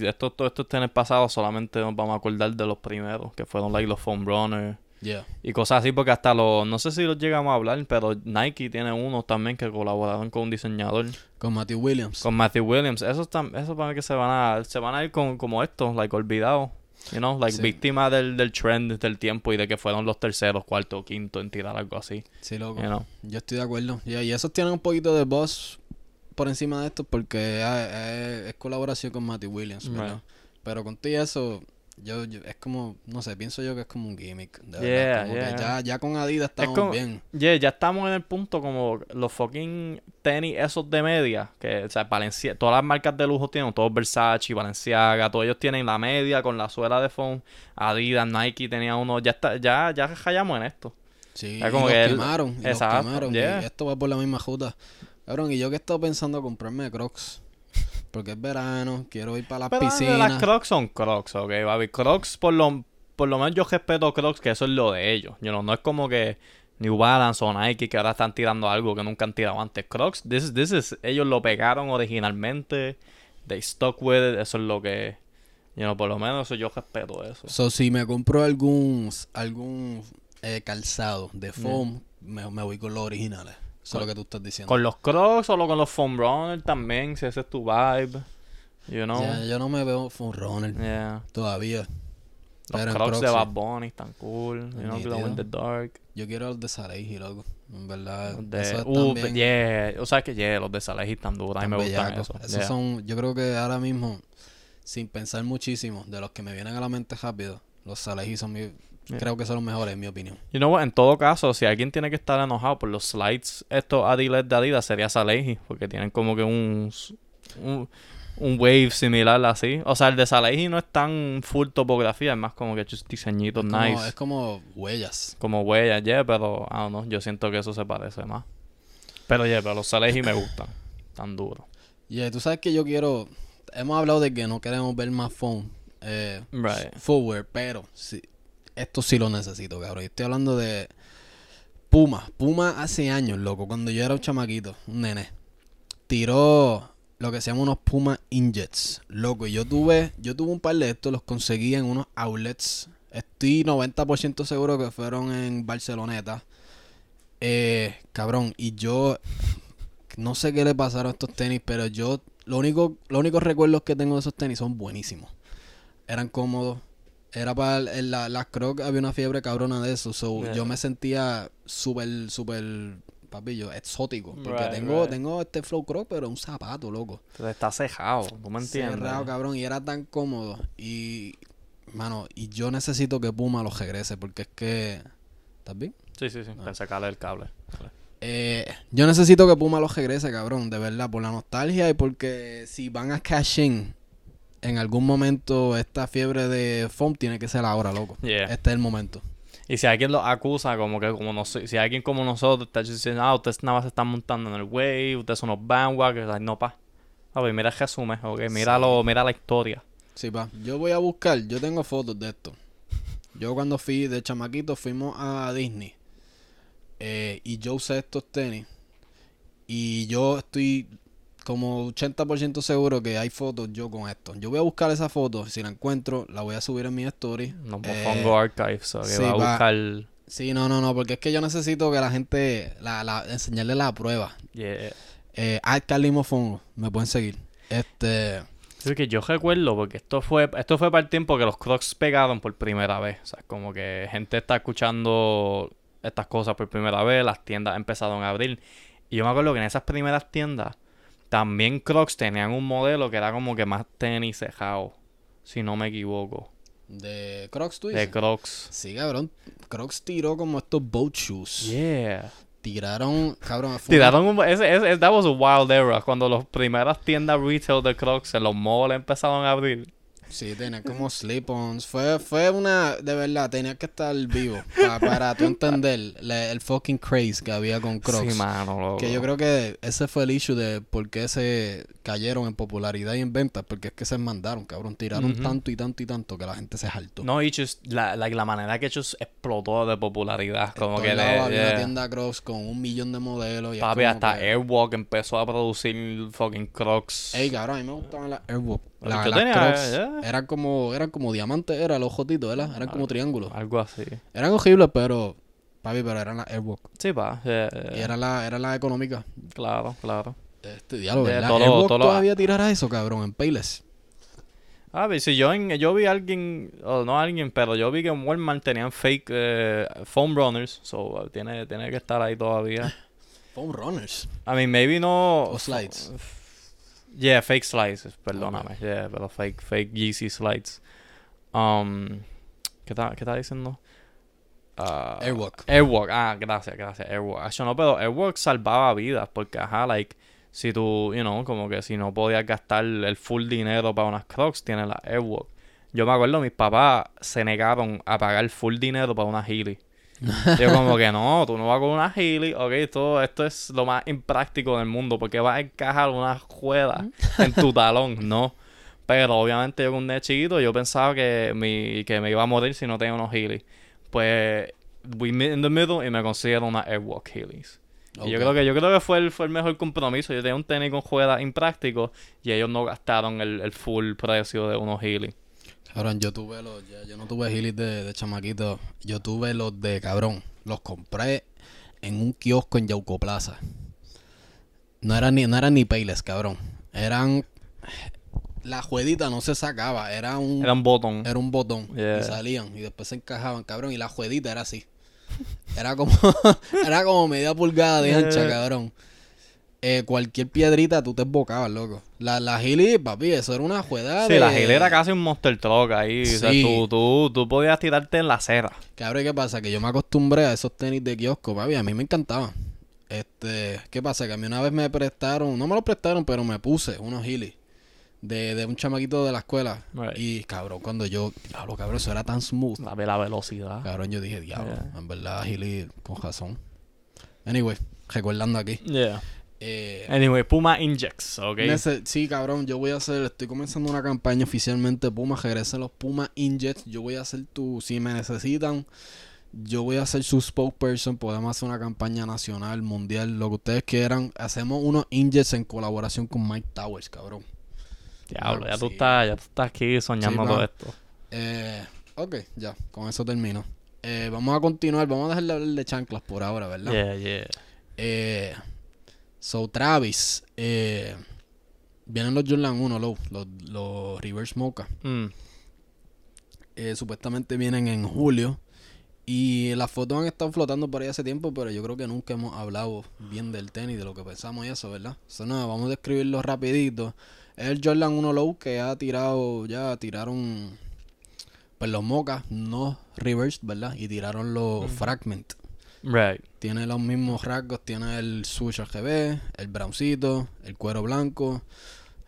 y esto, todo esto esté en el pasado, solamente nos vamos a acordar de los primeros, que fueron like los Foam Runners Yeah. y cosas así, porque hasta los, no sé si los llegamos a hablar, pero Nike tiene unos también que colaboraron con un diseñador, Con Matthew Williams. con Matthew Williams. Esos, esos para mí que se van a, se van a ir con, como estos, like olvidados. You know, like Sí. víctimas del, del trend del tiempo y de que fueron los terceros, cuarto, quinto en tirar algo así. Sí, loco. You know. Yo estoy de acuerdo. Yeah, y esos tienen un poquito de voz por encima de esto porque es colaboración con Matthew Williams. Right. Pero con todo eso, yo, yo- es como, no sé, pienso yo que es como un gimmick. De Yeah, verdad. Como yeah. que ya, ya con Adidas estamos como- bien. Yeah, ya estamos en el punto como los fucking tenis esos de media, que o sea, Valencia, todas las marcas de lujo tienen, todos Versace, Balenciaga, todos ellos tienen la media con la suela de foam, Adidas, Nike tenía uno, ya está, ya, ya rayamos en esto. Sí, Es y como los que él- quemaron. Y Exacto, los quemaron. Y esto va por la misma ruta. Cabrón, y yo que he estado pensando comprarme Crocs. Porque es verano, quiero ir para las Pero piscinas. las Crocs son Crocs, ok, baby. Crocs, por lo, por lo menos yo respeto Crocs, que eso es lo de ellos. You know, no es como que New Balance o Nike que ahora están tirando algo que nunca han tirado antes. Crocs, this, is- this is- ellos lo pegaron originalmente. They stuck with it. Eso es lo que. You know, por lo menos eso yo respeto eso. So, si me compro algún, algún eh, calzado de foam, me, me voy con los originales. Eso es lo que tú estás diciendo. Con los Crocs o con los Foam Runner también, si ese es tu vibe. You know. Yo no me veo foam runner Yeah. todavía. Los Crocs Crocs de. Bad Bunny están cool. You know, glow in the dark. Yo quiero los de Salehi, loco. En verdad. De, esos uh, yeah. O sea que yeah, los de Salehi están duros. A mí me gustan esos. Esos son, yo creo que ahora mismo, sin pensar muchísimo, de los que me vienen a la mente rápido, los Salehi son mi, Yeah. creo que son los mejores, en mi opinión. You know what? En todo caso, si alguien tiene que estar enojado por los slides, estos Adidas de Adidas sería Salehi, porque tienen como que un, un, un wave similar así. O sea, el de Salehi no es tan full topografía, es más como que just diseñitos Es como, nice. es como huellas. Como huellas, yeah, pero I don't know, yo siento que eso se parece más. Pero yeah, pero los Salehi me gustan. Tan duros. Y tú sabes que yo quiero, hemos hablado de que no queremos ver más foam, eh, Right. forward, pero sí, esto sí lo necesito, cabrón. Estoy hablando de Puma. Puma hace años, loco, cuando yo era un chamaquito, un nene, tiró lo que se llama unos Puma Injets, loco. Yo tuve, yo tuve un par de estos, los conseguí en unos outlets. Estoy 90% seguro que fueron en Barceloneta. Eh, cabrón, y yo no sé qué le pasaron a estos tenis, pero yo lo único, los únicos recuerdos que tengo de esos tenis son buenísimos. Eran cómodos. Era para el- la- las Crocs, había una fiebre cabrona de eso. So, Yeah. Yo me sentía súper, súper, papillo, exótico. Porque Right, tengo, right. tengo este Flow Croc, pero un zapato, loco. Pero está cejado, ¿tú me entiendes? Cerrado, cabrón, y era tan cómodo. Y, mano, y yo necesito que Puma los regrese, porque es que... ¿Estás bien? Sí, sí, sí. Ah. Pensé que el cable. Eh, yo necesito que Puma los regrese, cabrón, de verdad, por la nostalgia y porque si van a cash in en algún momento esta fiebre de foam tiene que ser ahora, loco. Yeah. Este es el momento. Y si alguien lo acusa, como que como si alguien como nosotros está diciendo, ah, ustedes nada más se están montando en el wave, ustedes son unos bandwagon, like, no pa. A ver, mira el resumen, ok, míralo, mira la historia. Sí, pa. Yo voy a buscar, yo tengo fotos de esto. Yo cuando fui de chamaquito fuimos a Disney eh, y yo usé estos tenis y yo estoy como 80% seguro que hay fotos yo con esto. Yo voy a buscar esa foto, si la encuentro la voy a subir en mi story. No Eh, pongo archives, ok, sí, va a buscar. Sí, no, no, no, porque es que yo necesito que la gente, la, la, enseñarle la prueba. Yeah. Eh, Alca Limofongo, me pueden seguir. Este, Sí, que yo recuerdo, porque esto fue, esto fue para el tiempo que los Crocs pegaron por primera vez. O sea, como que gente está escuchando estas cosas por primera vez, las tiendas empezaron a abrir. Y yo me acuerdo que en esas primeras tiendas, también Crocs tenían un modelo que era como que más tenis cejado, si no me equivoco. de Crocs, tú De. Crocs. Sí, cabrón. Crocs tiró como estos boat shoes. Yeah. Tiraron, cabrón. Tiraron un... Ese, ese, that was a wild era. Cuando las primeras tiendas retail de Crocs en los malls empezaron a abrir. Sí, tenía como slip-ons. Fue, fue una, de verdad, tenía que estar vivo pa- para tú entender le- el fucking craze que había con Crocs. Sí, mano, loco. Que yo creo que ese fue el issue de por qué se cayeron en popularidad y en ventas. Porque es que se mandaron, cabrón. Tiraron tanto y tanto y tanto que la gente se jaltó. No, y just, la, la manera que ellos explotó de popularidad. Como que lados había yeah. una tienda Crocs con un millón de modelos. Y Papi, hasta que- Airwalk empezó a producir fucking Crocs. Ey, cabrón, a mí me gustaban las Airwalk. La- las tenía, Crocs yeah. eran como, eran como diamantes, eran los jotitos, ¿verdad? Eran como triángulos. Algo así. Eran horribles, pero, papi, pero eran las Airwalk. Sí, pa. yeah, yeah. Y era la, era la económica. Claro, claro. Este diálogo, ¿verdad? todo lo- Airwalk todo lo- todavía tirará eso, cabrón, en Payless. A ver, si yo, en, yo vi a alguien, o no alguien, pero yo vi que en Walmart tenían fake eh, foam runners. So, tiene, tiene que estar ahí todavía. Foam Runners. I mean, maybe no. O slides. Yeah, fake slides, perdóname. Yeah, pero fake, fake Yeezy slides. Um, ¿qué está, qué está diciendo? Ah, Airwalk. Airwalk, ah, gracias, gracias, Airwalk. Ah, yo no, pero Airwalk salvaba vidas porque, ajá, like, si tú, you know, como que si no podías gastar el full dinero para unas Crocs, tienes la Airwalk. Yo me acuerdo, mis papás se negaron a pagar full dinero para una Healy. Yo como que no, tú no vas con una Healy, ok, todo esto es lo más impráctico del mundo, porque vas a encajar una rueda en tu talón, no. Pero obviamente yo con un chiquito, yo pensaba que, mi, que me iba a morir si no tenía unos Healy. Pues, we met in the middle y me consiguieron una Airwalk Heelys. Y yo creo que yo creo que fue el, fue el mejor compromiso. Yo tenía un tenis con juegas imprácticos y ellos no gastaron el, el full precio de unos Healy. Cabrón, yo tuve los, ya- yo no tuve Heelys de, de chamaquito. Yo tuve los de cabrón. Los compré en un kiosco en Yauco Plaza. No eran ni, no eran ni Payless, cabrón. Eran. La juedita no se sacaba, era un. Era un botón. Era un botón. Yeah. Y salían. Y después se encajaban, cabrón. Y la juedita era así. Era como. era como media pulgada de ancha, Yeah. cabrón. Eh, cualquier piedrita tú te embocabas, loco. La, la Healy, papi, eso era una juega Sí, de... la Healy era casi un monster truck ahí. O sea, Sí. tú, tú, tú podías tirarte en la acera. Cabrón, ¿qué pasa? Que yo me acostumbré a esos tenis de kiosco, papi. A mí me encantaban. Este, ¿qué pasa? Que a mí una vez me prestaron, no me los prestaron, pero me puse unos Healy de, de un chamaquito de la escuela. Right. Y cabrón, cuando yo, diablo, cabrón, eso era tan smooth. La, la velocidad. Cabrón, yo dije, diablo, Yeah. en verdad, Healy, con razón. Anyway, recordando aquí. Yeah. Eh, Anyway, Puma Injects, ok. sí, cabrón, yo voy a hacer, estoy comenzando una campaña oficialmente Puma, regresen los Puma Injects, yo voy a hacer tu, si me necesitan, yo voy a ser su spokesperson, podemos hacer una campaña nacional, mundial, lo que ustedes quieran, hacemos unos Injects en colaboración con Mike Towers, cabrón. Diablo, ya tú, estás, ya tú estás aquí soñando Sí, todo esto. Eh, ok, ya, con eso termino. eh, vamos a continuar, vamos a dejar de hablar de chanclas por ahora, ¿verdad? Yeah, yeah. Eh, so, Travis, eh, vienen los Jordan 1, los, los, los Reverse Mocha. Mm. Eh, supuestamente vienen en julio. Y las fotos han estado flotando por ahí hace tiempo, pero yo creo que nunca hemos hablado bien del tenis, de lo que pensamos y eso, ¿verdad? So, nada, vamos a describirlo rapidito. Es el Jordan 1 Low que ha tirado, ya tiraron pues los mocas, no reversed, ¿verdad? Y tiraron los fragment. Right. Tiene los mismos rasgos, tiene el swoosh RGB, el browncito, el cuero blanco.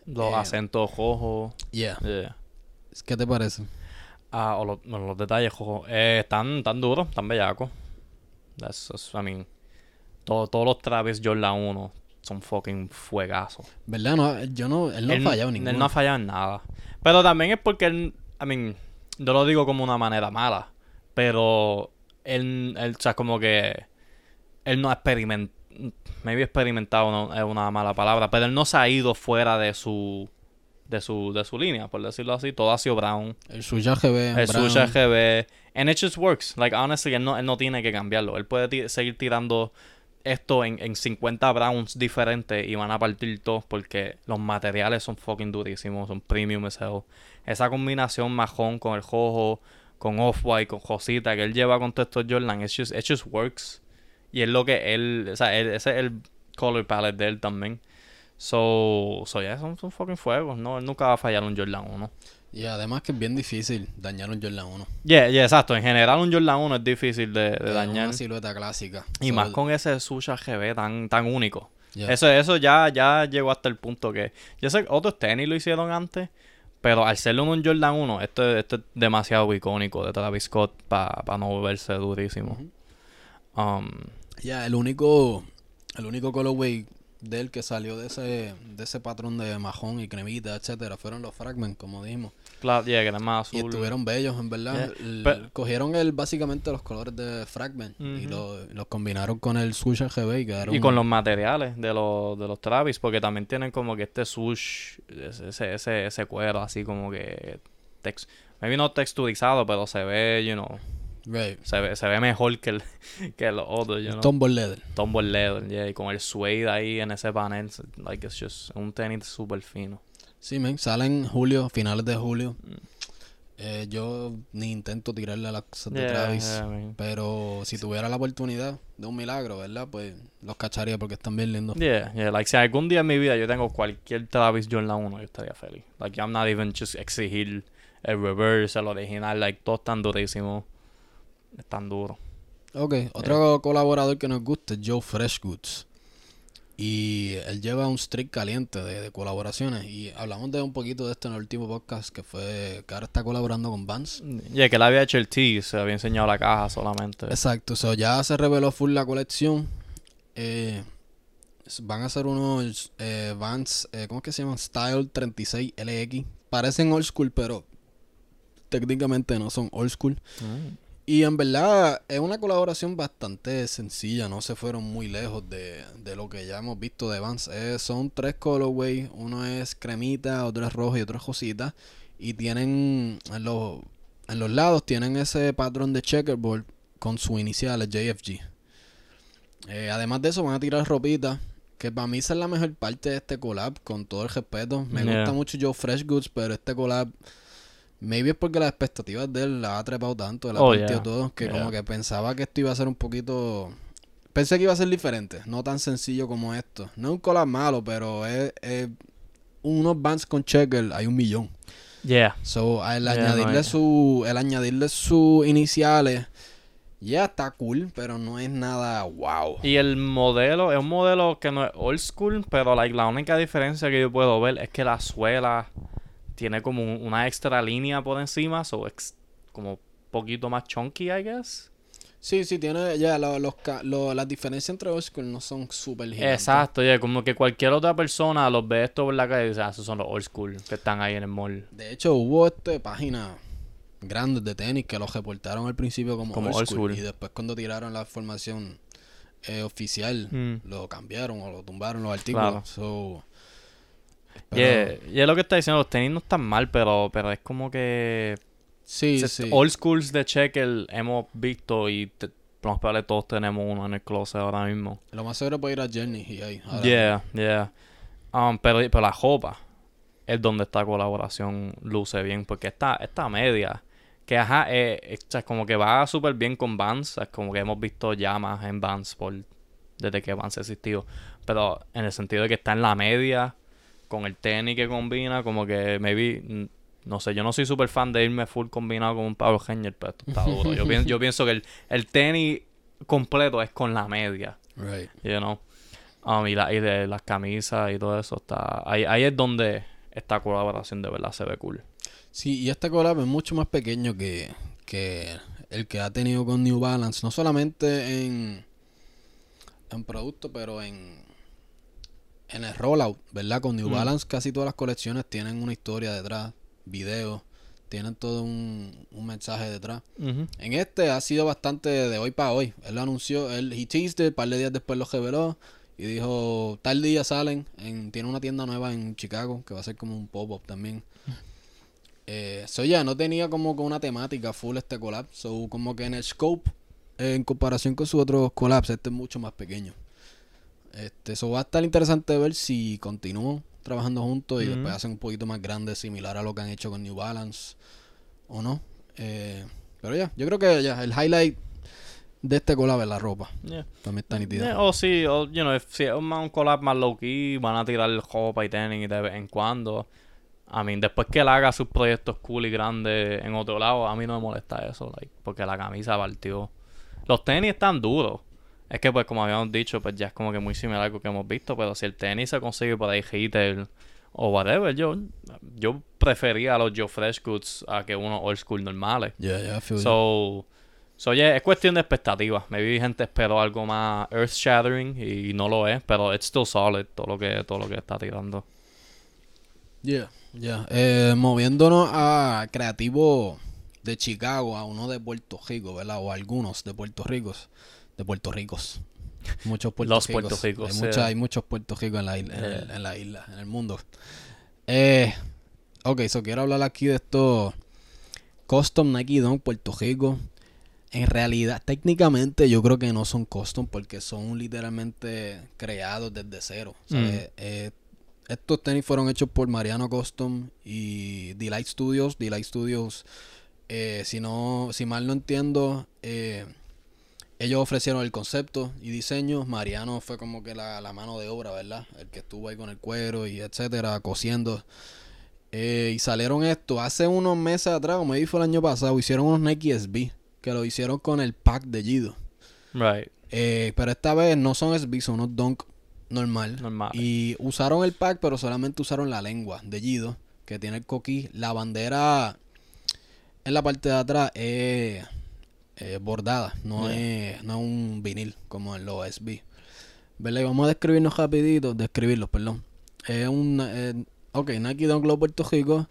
Los Eh, acentos rojos. Yeah. Yeah. ¿Qué te parece? Ah, o los, bueno, los detalles rojos. Eh, están tan duros, tan bellacos. That's, that's- I mean, todo- todos los Travis Jordan 1 son fucking fuegazos. ¿Verdad? No, yo no, él no ha fallado ninguno. Él no ha fallado en nada. Pero también es porque él, I mean, yo lo digo como una manera mala. Pero él, él o sea, como que él no ha experimentado, maybe experimentado no es una mala palabra, pero él no se ha ido fuera de su, de su, de su línea, por decirlo así. Todo ha sido brown. El swoosh RGB. El brown. switch RGB. And it just works. Like, honestly, él no, él no tiene que cambiarlo. Él puede seguir tirando esto en, en 50 browns diferentes y van a partir todos porque los materiales son fucking durísimos, son premium hell. Esa combinación majón con el rojo, con off-white, con rosita que él lleva con todos estos Jordan, it just, it just works. Y es lo que él, o sea, él- ese es el color palette de él también. So, so yeah, son, son fucking fuegos, ¿no? Él nunca va a fallar un Jordan 1. Y además que es bien difícil dañar un Jordan 1. Yeah, yeah, exacto. En general un Jordan 1 es difícil de, de dañar. Una silueta clásica. Y So, más con ese sushi RGB tan, tan único. yeah. Eso, eso ya, ya llegó hasta el punto que... Yo sé que otros tenis lo hicieron antes, pero al serlo un Jordan 1, esto, esto es demasiado icónico de Travis Scott para no volverse durísimo. Um, Ya, el único, el único colorway de él que salió de ese, de ese patrón de majón y cremita, etcétera, fueron los fragments, como dijimos. Claro, yeah, que era más Y azul. estuvieron bellos, en verdad. Yeah, El- pero- cogieron el, básicamente los colores de fragment y lo- los combinaron con el swoosh RGB y quedaron... Y con los materiales de los, de los Travis, porque también tienen como que este swoosh, ese, ese, ese cuero así como que... Tex, maybe no texturizado, pero se ve, you know, Right. se ve, se ve mejor que el que los otros, you know. Tombow leather. Tombow leather, yeah, y con el suede ahí en ese panel, like it's just un tenis súper fino. Sí, men, salen en julio, finales de julio. Mm. Eh, yo ni intento tirarle a las cosas de Yeah, Travis. yeah. Pero si tuviera la oportunidad de un milagro, ¿verdad? Pues los cacharía porque están bien lindos. Yeah, yeah, like si algún día en mi vida yo tengo cualquier Travis Jordan 1, yo estaría feliz. Like I'm not even just exigir el reverse, el original, like todo tan durísimo. Es tan duro. Ok, otro colaborador que nos gusta es Joe Fresh Goods. Y él lleva un streak caliente de, de colaboraciones. Y hablamos de un poquito de esto en el último podcast, que fue que ahora está colaborando con Vans. Yeah, que él había hecho el tease, se había enseñado la caja solamente. Exacto, so ya se reveló full la colección. Eh, van a ser unos eh, Vans, eh, ¿cómo es que se llaman? Style 36 LX. Parecen old school, pero técnicamente no son old school. Mm. Y en verdad es una colaboración bastante sencilla, no se fueron muy lejos de, de lo que ya hemos visto de Vans. Eh, son tres colorways, uno es cremita, otro es rojo y otro es rosita. Y tienen en los, en los lados tienen ese patrón de checkerboard con sus iniciales JFG. Eh, además de eso van a tirar ropita, que para mí esa es la mejor parte de este collab, con todo el respeto. Me Yeah. gusta mucho Joe Fresh Goods, pero este collab Maybe es porque las expectativas de él la ha trepado tanto, la ha Oh, yeah. todo, que como Yeah. que pensaba que esto iba a ser un poquito... Pensé que iba a ser diferente, no tan sencillo como esto. No es un collab malo, pero es, es unos bands con checker, hay un millón. Yeah. So, el Yeah, añadirle su, el añadirle sus iniciales, ya está cool, pero no es nada wow. Y el modelo es un modelo que no es old school, pero like, la única diferencia que yo puedo ver es que la suela tiene como un- una extra línea por encima, so ex- como poquito más chunky, I guess. Sí, sí, tiene ya lo- los, las diferencias entre old school no son súper gigantes. Exacto, ya como que cualquier otra persona los ve esto por la calle y dice, ah, esos son los old school que están ahí en el mall. De hecho, hubo este páginas grandes de tenis que los reportaron al principio como, Como old, old school, school. y después cuando tiraron la formación eh, oficial Mm. lo cambiaron o lo tumbaron los artículos. Claro. So, Y es- y es lo que está diciendo, los tenis no están mal, pero, pero es como que Sí, Se- sí. Old schools de Checker hemos visto y te- más probable todos tenemos uno en el closet ahora mismo. Lo más seguro puede ir a Journey y ahí. Yeah, yeah. Um, pero, pero la jopa es donde esta colaboración luce bien. Porque esta, esta media, que ajá, eh, o sea, como que va súper bien con Vans. Es como que hemos visto llamas en Vans por, desde que Vans existió. Pero en el sentido de que está en la media, con el tenis que combina, como que maybe. No sé, yo no soy súper fan de irme full combinado con un Power Ranger, pero esto está duro. Yo, pienso, yo pienso que el, el tenis completo es con la media Right. you know. Um, y, la, y de las camisas y todo eso está ahí, ahí es donde esta colaboración de verdad se ve cool Sí, y este collab es mucho más pequeño que, que el que ha tenido con New Balance. No solamente en, en producto, pero en, en el rollout, ¿verdad? Con New Mm. Balance casi todas las colecciones tienen una historia detrás, videos, tienen todo un, un mensaje detrás. En este ha sido bastante de hoy para hoy. Él lo anunció, él he teased it, un par de días después lo reveló y dijo, tal día salen, en, tiene una tienda nueva en Chicago que va a ser como un pop-up también. Eh, so ya, no tenía como que una temática full este collab, so como que en el scope, eh, en comparación con sus otros collabs, este es mucho más pequeño. Este, eso va a estar interesante ver si continúan trabajando juntos y después hacen un poquito más grande, similar a lo que han hecho con New Balance o no. Eh, pero ya, yo creo que ya, el highlight de este collab es la ropa. Yeah. También está nítida. Yeah, o sí o you know if, si es un, collab más low key van a tirar ropa y tenis de vez en cuando I mean, después que él haga sus proyectos cool y grandes en otro lado, a mí no me molesta eso, like, porque la camisa partió. Los tenis están duros. Es que, pues, como habíamos dicho, pues ya es como que muy similar a algo que hemos visto, pero si el tenis se consigue por ahí retail o whatever, yo, yo prefería a los Joe Fresh Goods a que unos old school normales. Ya, ya, feel you. So, so yeah, es cuestión de expectativas. Maybe gente esperó algo más earth shattering y no lo es, pero it's still solid todo lo que todo lo que está tirando. Yeah, yeah. Eh, moviéndonos a creativo de Chicago, a uno de Puerto Rico, ¿verdad? O algunos de Puerto Ricos. De Puerto Ricos. Muchos Puerto Los Ricos. Puerto Ricos, Hay, mucha- hay muchos Puerto Ricos en la, isla, en, el- Yeah. en la isla, en el mundo. Eh, ok, so quiero hablar aquí de estos Custom Nike Dunk Puerto Rico. En realidad, técnicamente yo creo que no son custom porque son literalmente creados desde cero. Mm. eh, eh, estos tenis fueron hechos por Mariano Custom y Delight Studios. Delight Studios, eh, si no, si mal no entiendo, eh, ellos ofrecieron el concepto y diseño. Mariano fue como que la, la mano de obra, ¿verdad? El que estuvo ahí con el cuero y etcétera, cosiendo. Eh, y salieron esto hace unos meses atrás, como fue el año pasado, hicieron unos Nike SB que lo hicieron con el pack de Gido. Right. Eh, pero esta vez no son SB, son unos Dunk normal. Normal. Y usaron el pack, pero solamente usaron la lengua de Gido, que tiene el coquí. La bandera en la parte de atrás es eh, bordada, no, Yeah. es, no es un vinil como en los SB. ¿Verdad? Y vamos a describirnos rapidito, describirlos, perdón. Es un... eh, ok, Nike Dunk Low Puerto Rico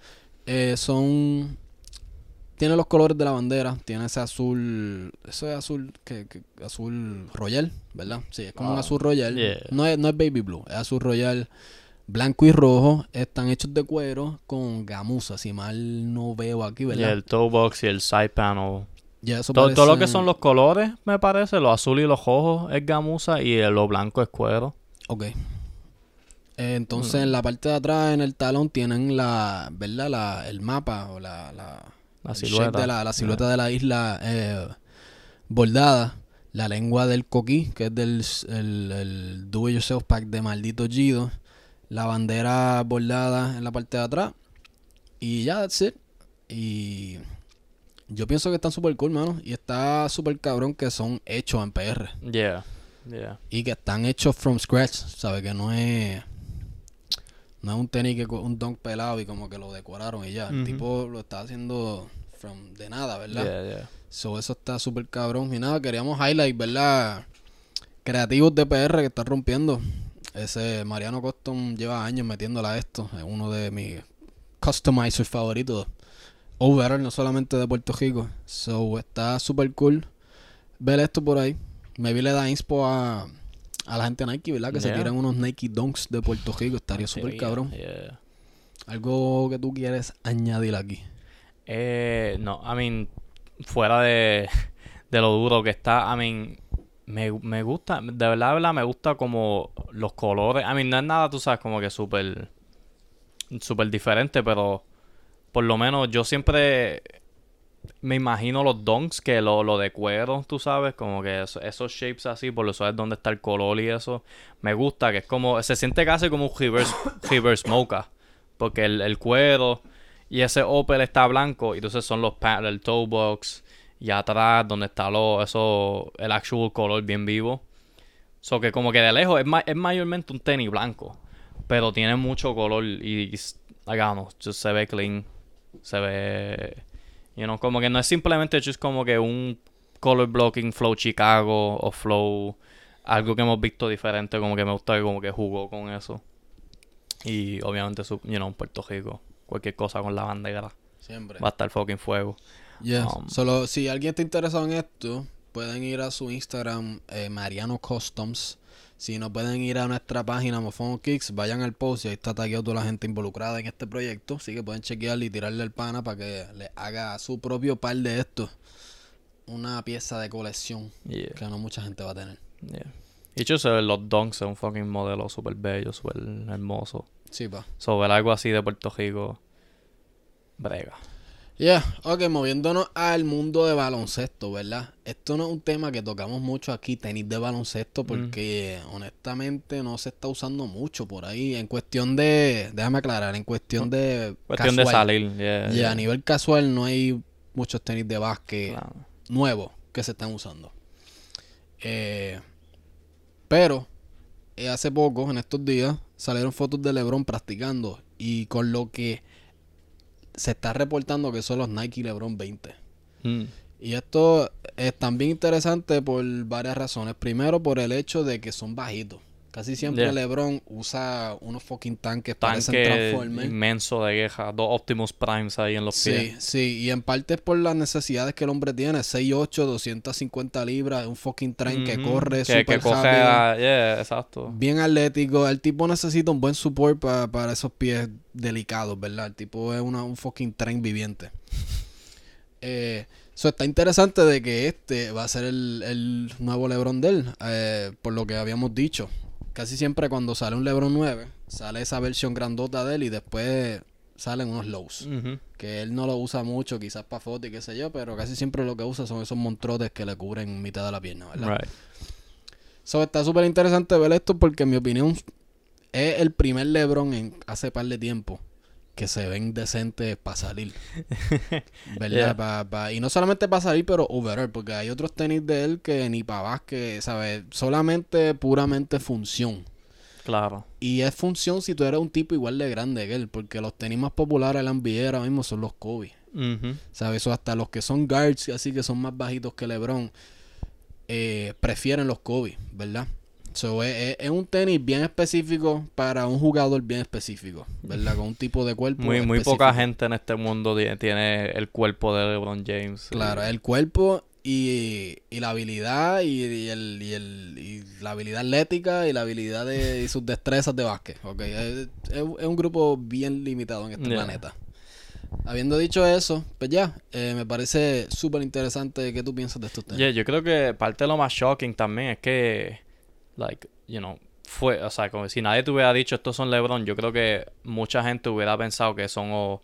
eh, son... Tiene los colores de la bandera, tiene ese azul, eso es azul, que, que- azul royal, ¿verdad? Sí, es como un Ah, azul royal. yeah. No, es, no es baby blue, es azul royal. Blanco y rojo están hechos de cuero con gamuza, si mal no veo aquí, Y ¿verdad? el toe box y el side panel. Eso Todo, todo lo que son los colores, me parece, los azules y los rojos es gamuza y lo blanco es cuero. Ok. Entonces Mm. en la parte de atrás, en el talón, tienen la, ¿verdad? La, el mapa o la, la, silueta. de la, la silueta de la isla eh, bordada. La lengua del coquí, que es del el, el Do It Yourself Pack de Maldito Gido. La bandera bordada en la parte de atrás. Y ya, that's it. Y yo pienso que están súper cool, mano. Y está súper cabrón que son hechos en PR. Yeah. Yeah. Y que están hechos from scratch, ¿sabes? Que no es. No es un tenis que un dunk pelado y como que lo decoraron y ya. El tipo lo está haciendo from de nada, ¿verdad? Yeah, yeah. So, eso está súper cabrón. Y nada, queríamos highlight, ¿verdad? Creativos de PR que están rompiendo. Ese Mariano Custom lleva años metiéndola a esto. Es uno de mis customizers favoritos. Overall, no solamente de Puerto Rico. So, está súper cool ver esto por ahí. Maybe le da inspo a, a la gente de Nike, ¿verdad? Que se tiran unos Nike Dunks de Puerto Rico. Estaría súper cabrón. yeah. Algo que tú quieres añadir aquí. Eh, no, I mean, fuera de, de lo duro que está, I mean, me, me gusta, de verdad, de verdad, me gusta como los colores. I mean, no es nada, tú sabes, como que súper, súper diferente, pero por lo menos yo siempre me imagino los donks que lo, lo de cuero, tú sabes, como que eso- esos shapes así, por lo sabes dónde está el color y eso. Me gusta, que es como, se siente casi como un reverse, reverse mocha, porque el, el cuero y ese Opel está blanco, y entonces son los pa- el toe box y atrás donde está lo, eso, el actual color bien vivo. So que como que de lejos es, es mayormente un tenis blanco, pero tiene mucho color y, y se ve clean, se ve, you know, como que no es simplemente just como que un color blocking flow Chicago o flow algo que hemos visto diferente, como que me gusta que como que jugó con eso. Y obviamente, su, you know, Puerto Rico, cualquier cosa con la bandera, Siempre. va a estar fucking fuego. Yes. Um, Solo si alguien está interesado en esto, pueden ir a su Instagram, eh, Mariano Customs. Si no pueden ir a nuestra página Mofongo Kicks, vayan al post y ahí está tagueado toda la gente involucrada en este proyecto. Así que pueden chequearle y tirarle el pana para que le haga su propio par de esto. Una pieza de colección Yeah, que no mucha gente va a tener. yeah. Y sé, los Dunks es un fucking modelo súper bello, súper hermoso. Sí, pa. Sobre algo así de Puerto Rico, brega. Yeah, ok, moviéndonos al mundo de baloncesto, ¿verdad? Esto no es un tema que tocamos mucho aquí, tenis de baloncesto, Mm. porque honestamente no se está usando mucho por ahí. En cuestión de, déjame aclarar, en cuestión de Cuestión de casual. salir, yeah, yeah. a nivel casual no hay muchos tenis de básquet Claro. nuevos que se están usando. Eh, pero eh, hace poco, en estos días, salieron fotos de LeBron practicando y con lo que se está reportando que son los Nike LeBron 20. Mm. Y esto es también interesante por varias razones. Primero, por el hecho de que son bajitos. Casi siempre Yeah. LeBron usa unos fucking tanques, parecen Tanque Transformers. inmenso de guerra, dos Optimus Primes ahí en los Sí, pies. sí, y en parte es por las necesidades que el hombre tiene. 6'8, 250 libras, un fucking tren que corre que, súper que coge a- yeah, exacto. Bien atlético. El tipo necesita un buen support pa- para esos pies delicados, ¿verdad? El tipo es una- un fucking tren viviente. Eh, so está interesante de que este va a ser el, el nuevo LeBron de él, eh, por lo que habíamos dicho. Casi siempre cuando sale un LeBron 9, sale esa versión grandota de él y después salen unos lows. Que él no lo usa mucho, quizás para foto y qué sé yo, pero casi siempre lo que usa son esos montrotes que le cubren mitad de la pierna, ¿verdad? Right. So, está súper interesante ver esto porque en mi opinión es el primer LeBron en hace par de tiempo que se ven decentes para salir. ¿Verdad? Yeah. Pa- pa- y no solamente para salir, pero overall, porque hay otros tenis de él que ni para básquet, ¿sabes? Solamente puramente función. Claro. Y es función si tú eres un tipo igual de grande que él, porque los tenis más populares de la NBA ahora mismo son los Kobe. ¿Sabes? O hasta los que son guards, así que son más bajitos que LeBron, eh, prefieren los Kobe, ¿verdad? So, es, es- un tenis bien específico para un jugador bien específico, ¿verdad? Con un tipo de cuerpo. Muy, muy poca gente en este mundo ti- tiene el cuerpo de LeBron James. Claro, Y- el cuerpo y, y la habilidad y, y el, y, el- y la habilidad atlética y la habilidad de y sus destrezas de básquet. ¿ok? Es, es- es un grupo bien limitado en este Yeah. planeta. Habiendo dicho eso, pues ya, eh, me parece súper interesante qué tú piensas de estos temas. Yeah, yo creo que parte de lo más shocking también es que, like, you know, fue, o sea, como si nadie te hubiera dicho estos son LeBron, yo creo que mucha gente hubiera pensado que son o,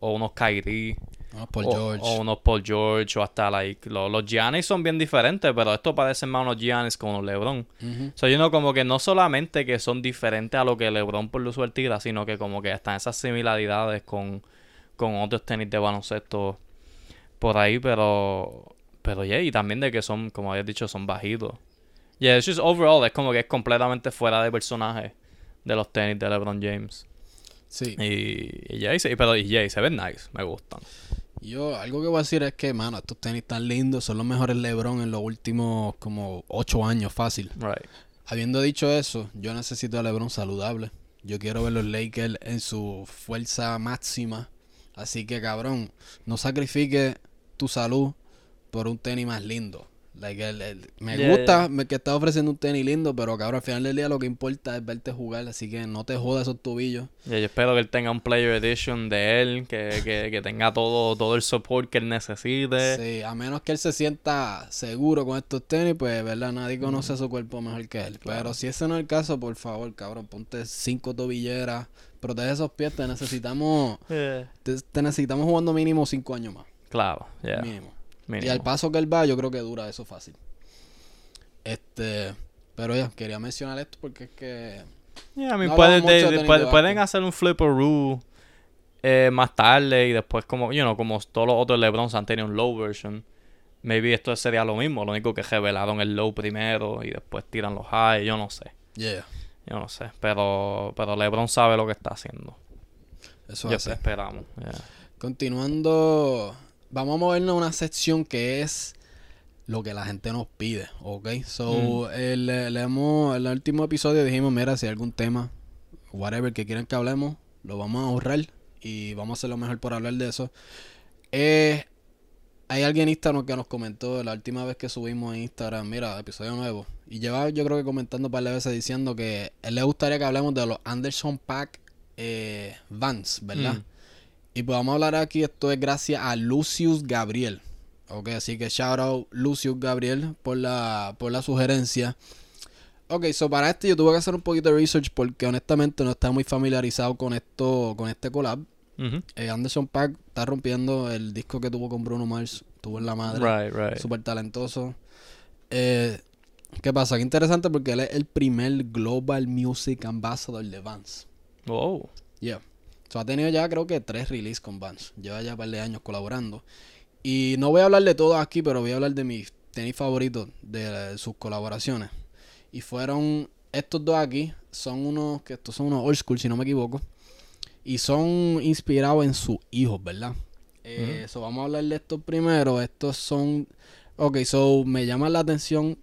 o unos Kyrie Vamos por o, George. o unos Paul George o hasta, like, lo- los Giannis son bien diferentes, pero estos parecen más unos Giannis como unos LeBron. Ujú. O sea, yo no como que no solamente que son diferentes a lo que LeBron por lo suerte tira, sino que como que están esas similaridades con, con otros tenis de baloncesto por ahí, pero pero yeah, y también de que son, como habías dicho, son bajitos. Yeah, it's just overall es como que es completamente fuera de personaje de los tenis de LeBron James. Sí. Y, y yeah, y se- pero y yeah, y se ven nice, me gustan. Yo, algo que voy a decir es que, mano, estos tenis tan lindos, son los mejores LeBron en los últimos como 8 años, fácil. Right. Habiendo dicho eso, yo necesito a LeBron saludable. Yo quiero ver los Lakers en su fuerza máxima. Así que, cabrón, no sacrifique tu salud por un tenis más lindo. Like, el- el- me Yeah, gusta que estás ofreciendo un tenis lindo, pero cabrón, al final del día lo que importa es verte jugar, así que no te jodas esos tobillos. Y yo espero que él tenga un Player Edition de él, que, que, que tenga todo, todo el support que él necesite. Sí, a menos que él se sienta seguro con estos tenis, pues, ¿verdad? Nadie conoce su cuerpo mejor que él. Pero si ese no es el caso, por favor, cabrón, ponte cinco tobilleras, protege esos pies, te necesitamos, te, te necesitamos jugando mínimo cinco años más. claro, yeah, Mínimo. Mínimo. Y al paso que él va, yo creo que dura eso fácil. Este, pero ya, quería mencionar esto porque es que... Yeah, I mean, No pueden, de- de puede- hacer un flipperoo eh, más tarde y después como, you know, como todos los otros LeBrons han tenido un low version. Maybe esto sería lo mismo, lo único que revelaron el low primero y después tiran los high, yo no sé. Yeah, Yo no sé, pero pero LeBron sabe lo que está haciendo. eso Yo esperamos. yeah. Continuando, vamos a movernos a una sección que es lo que la gente nos pide, ¿ok? So, el, le hemos- en el último episodio dijimos, mira, si hay algún tema, whatever que quieran que hablemos, lo vamos a ahorrar y vamos a hacer lo mejor por hablar de eso. Eh, hay alguien en Instagram que nos comentó la última vez que subimos en Instagram, mira, episodio nuevo. Y lleva yo creo que comentando un par de veces diciendo que él le gustaría que hablemos de los Anderson Pack eh, Vans, ¿verdad? Mm. Y pues vamos a hablar aquí, esto es gracias a Lucius Gabriel. Ok, así que shout out Lucius Gabriel por la, por la sugerencia. Ok, so para este yo tuve que hacer un poquito de research porque honestamente no estaba muy familiarizado con esto, con este collab. Ujú. Eh, Anderson Paak está rompiendo el disco que tuvo con Bruno Mars, tuvo en la madre, Right, right. súper talentoso. Eh, ¿Qué pasa? Qué interesante porque él es el primer Global Music Ambassador de Vans. Wow. Yeah. So, ha tenido ya creo que tres releases con Vans. Lleva ya un par de años colaborando. Y no voy a hablar de todos aquí, pero voy a hablar de mis tenis favoritos de, sus colaboraciones. Y fueron estos dos aquí. Son unos, que estos son unos old school, si no me equivoco. Y son inspirados en sus hijos, ¿verdad? Eh, so, vamos a hablar de estos primero. Estos son... Ok, so me llama la atención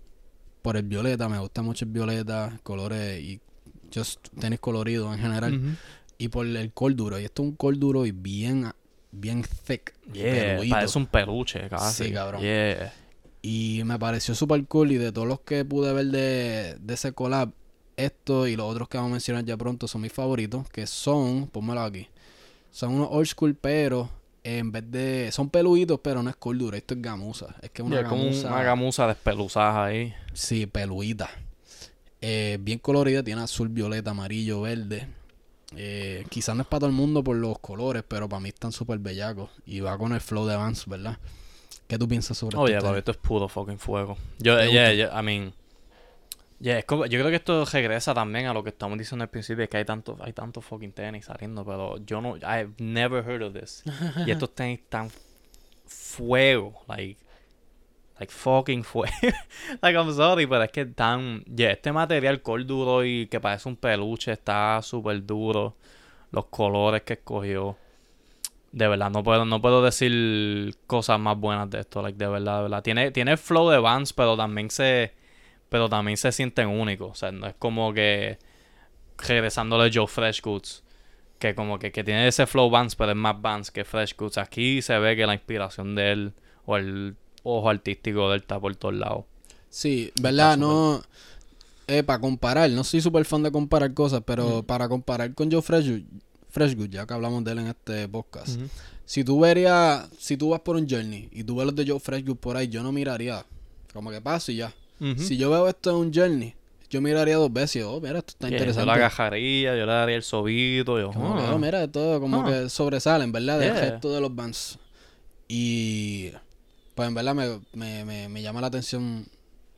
por el violeta. Me gusta mucho el violeta, colores y just tenis colorido en general. Y por el col duro. Y esto es un col duro y bien, bien thick. Yeah, parece un peluche casi. Sí, cabrón. Yeah. Y me pareció super cool. Y de todos los que pude ver de, de ese collab, esto y los otros que vamos a mencionar ya pronto son mis favoritos. Que son, pónmelo aquí. Son unos old school, pero en vez de. Son peluditos, pero no es col duro. Esto es gamuza. Es que es una Yeah, como gamuza. una gamuza despeluzada ahí. Sí, peluita. Eh, bien colorida, tiene azul, violeta, amarillo, verde. Eh, quizás no es para todo el mundo por los colores, pero para mí están súper bellacos. Y va con el flow de Vans, ¿verdad? ¿Qué tú piensas sobre Oye, esto? papi, esto es puro fucking fuego. Yo, ¿Te yeah, yeah, I mean. Yeah, es como- yo creo que esto regresa también a lo que estamos diciendo al principio, es que hay tantos hay tantos fucking tenis saliendo, pero yo no, I've never heard of this. y estos tenis tan fuego, like, like fucking fuego. like, I'm sorry, pero es que tan, yeah, este material col duro y que parece un peluche está súper duro. Los colores que escogió. De verdad, no puedo, no puedo decir cosas más buenas de esto, like, de verdad, de verdad. Tiene, tiene flow de Vans, pero también se, pero también se sienten únicos. O sea, no es como que regresándole Joe Fresh Goods, que como que, que tiene ese flow Vans, pero es más Vans que Fresh Goods. Aquí se ve que la inspiración de él, o el ojo artístico de él está por todos lados. Sí, ¿verdad? Está No. Eh, para comparar, no soy súper fan de comparar cosas, pero Mm. para comparar con Joe Freshgood, Freshgood, ya que hablamos de él en este podcast. Si tú verías, si tú vas por un journey y tú ves los de Joe Freshgood por ahí, yo no miraría. Como que paso y ya. Si yo veo esto en un journey, yo miraría dos veces oh, mira, esto está Yeah, yo interesante. la agajaría, yo le daría el sobito, yo, Como que, ah. oh, mira, de todo, como Ah. que sobresalen, ¿verdad? Del Yeah. resto de los bands. Y pues en verdad me, me, me, me llama la atención.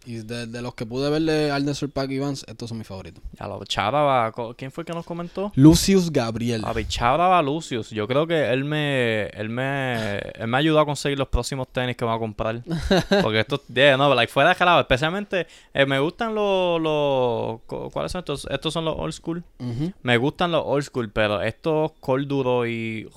Y de, de los que pude ver de Aldenser Pack y Vans, estos son mis favoritos. Ya lo Chava, ¿quién fue el que nos comentó? Lucius Gabriel. A Chava Lucius. Yo creo que él me, él me, él me ayudó a conseguir los próximos tenis que voy a comprar. Porque estos, yeah, no, like, fuera de jalado. Especialmente, eh, me gustan los, los, cu- ¿cuáles son estos? Estos son los old school. Me gustan los old school, pero estos col duro y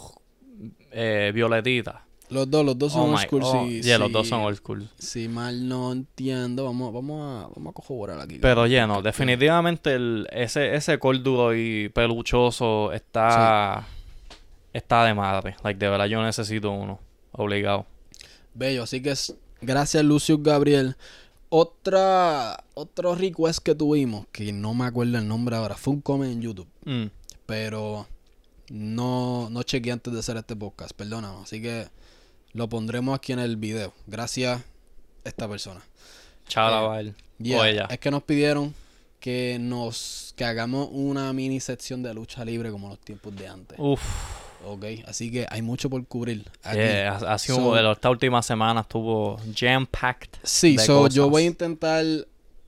eh, violetita. Los dos, los dos son Oh old school. oh, si, yeah, los dos son old school. Si mal no entiendo, vamos, vamos a, vamos a corroborar aquí. Pero yeah, no, definitivamente el, ese, ese col duro y peluchoso está, está de madre. Like, de verdad yo necesito uno. Obligado. Bello, así que Gracias, Lucius Gabriel. Otra, otro request que tuvimos, que no me acuerdo el nombre ahora, fue un comment en YouTube. Mm. Pero no, no chequeé antes de hacer este podcast, perdóname. Así que lo pondremos aquí en el video. Gracias, esta persona. Chao, Eh. Yeah, O ella. Es que nos pidieron que nos que hagamos una mini sección de lucha libre como los tiempos de antes. Uf. Ok, así que hay mucho por cubrir. Aquí. Yeah, ha, ha sido So- de esta última semana estuvo jam-packed. Sí, de so, yo voy a intentar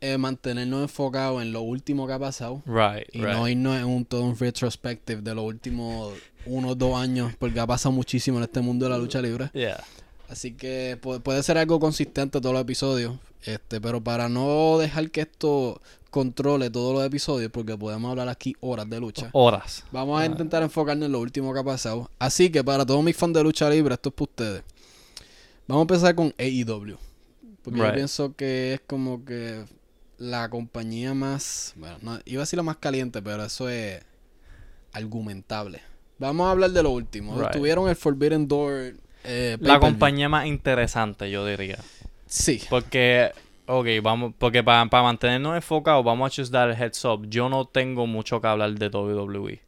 eh, mantenernos enfocados en lo último que ha pasado. Right, Y right. no irnos en un todo un retrospective de los últimos uno o dos años, porque ha pasado muchísimo en este mundo de la lucha libre. Yeah. Así que pu- puede ser algo consistente todos los episodios. Este, pero para no dejar que esto controle todos los episodios, porque podemos hablar aquí horas de lucha. Horas. Vamos a intentar enfocarnos en lo último que ha pasado. Así que para todos mis fans de lucha libre, esto es para ustedes. Vamos a empezar con AEW. Porque yo pienso que es como que la compañía más. Bueno, no, iba a decir la más caliente, pero eso es argumentable. Vamos a hablar de lo último. Right. Tuvieron el Forbidden Door. eh, La compañía más interesante, yo diría. Sí. Porque, ok, vamos, porque para mantenernos enfocados, vamos a just dar el heads up. Yo no tengo mucho que hablar de WWE.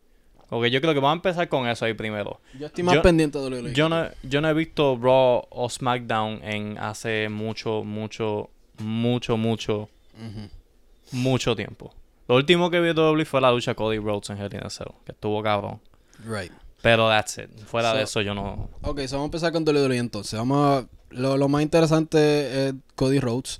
Ok, yo creo que vamos a empezar con eso ahí primero. Yo estoy más Yo- pendiente de que Yo no, yo no he visto Raw o SmackDown en hace mucho, mucho, mucho, mucho, mucho tiempo. Lo último que vi de WWE fue la lucha Cody Rhodes en Hell in a Cell, que estuvo cabrón. Right. Pero that's it. Fuera de So- eso yo no... Ok, so vamos a empezar con WWE entonces. Vamos a- lo, lo más interesante es Cody Rhodes.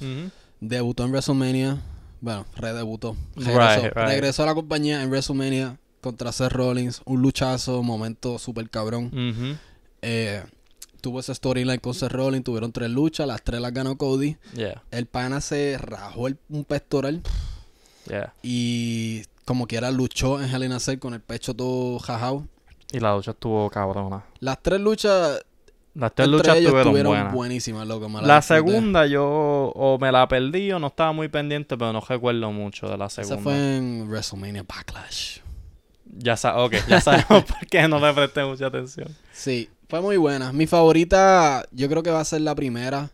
Debutó en WrestleMania. Bueno, redebutó. Regresó, right. regresó a la compañía en WrestleMania contra Seth Rollins. Un luchazo, momento súper cabrón. Eh, tuvo esa storyline con Seth Rollins. Tuvieron tres luchas. Las tres las ganó Cody. Yeah, El pana se rajó el- un pectoral. yeah. Y como quiera luchó en Hell in a Cell con el pecho todo jajao. Y la lucha estuvo cabrona. Las tres luchas Las tres entre luchas ellos estuvieron buenas. buenísimas, loco. La segunda yo o me la perdí o no estaba muy pendiente, pero no recuerdo mucho de la segunda. Esa fue en WrestleMania Backlash. Ya sa ok, ya sabemos por qué no le presté mucha atención. Sí, fue muy buena. Mi favorita, yo creo que va a ser la primera.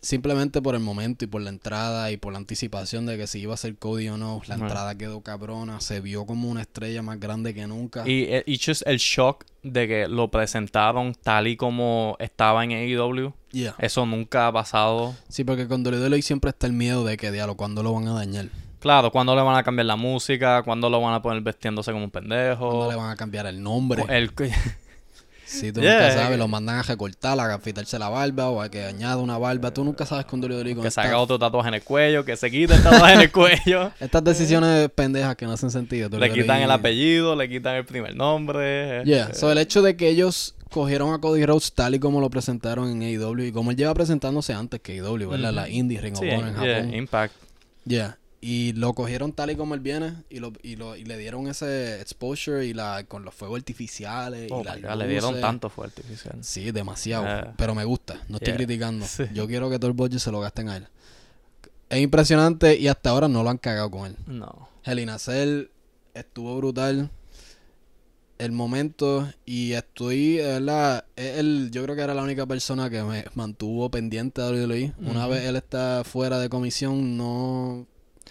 Simplemente por el momento y por la entrada y por la anticipación de que si iba a ser Cody o no. La entrada quedó cabrona. Se vio como una estrella más grande que nunca. Y, eh, y just el shock de que lo presentaron tal y como estaba en AEW, Yeah. eso nunca ha pasado. Sí, porque con WWE siempre está el miedo de que, diablo, cuando lo van a dañar? Claro, cuando le van a cambiar la música, cuando lo van a poner vestiéndose como un pendejo. ¿Cuándo le van a cambiar el nombre? El, Sí, tú Yeah. nunca sabes. Lo mandan a recortar, a afitarse la barba o a que añada una barba. Tú nunca sabes con con que se haga otro tatuaje en el cuello, que se quite el tatuaje en el cuello. Estas decisiones pendejas que no hacen sentido. Le quitan el apellido, le quitan el primer nombre. Yeah, eh, so el hecho de que ellos cogieron a Cody Rhodes tal y como lo presentaron en AEW y como él lleva presentándose antes que AEW, ¿verdad? La Indie Ring of sí, en yeah, Japón. Impact. Yeah. Y lo cogieron tal y como él viene y, lo, y, lo, y le dieron ese exposure y la con los fuegos artificiales Oh y las my God, le dieron tanto fuerte artificial. Sí, demasiado. Yeah. Pero me gusta. No estoy Yeah. criticando. Sí. Yo quiero que todo el budget se lo gasten a él. Es impresionante y hasta ahora no lo han cagado con él. No. Hell in a Cell estuvo brutal. El momento y estoy, de verdad, el, yo creo que era la única persona que me mantuvo pendiente de WWE. Una vez él está fuera de comisión, no,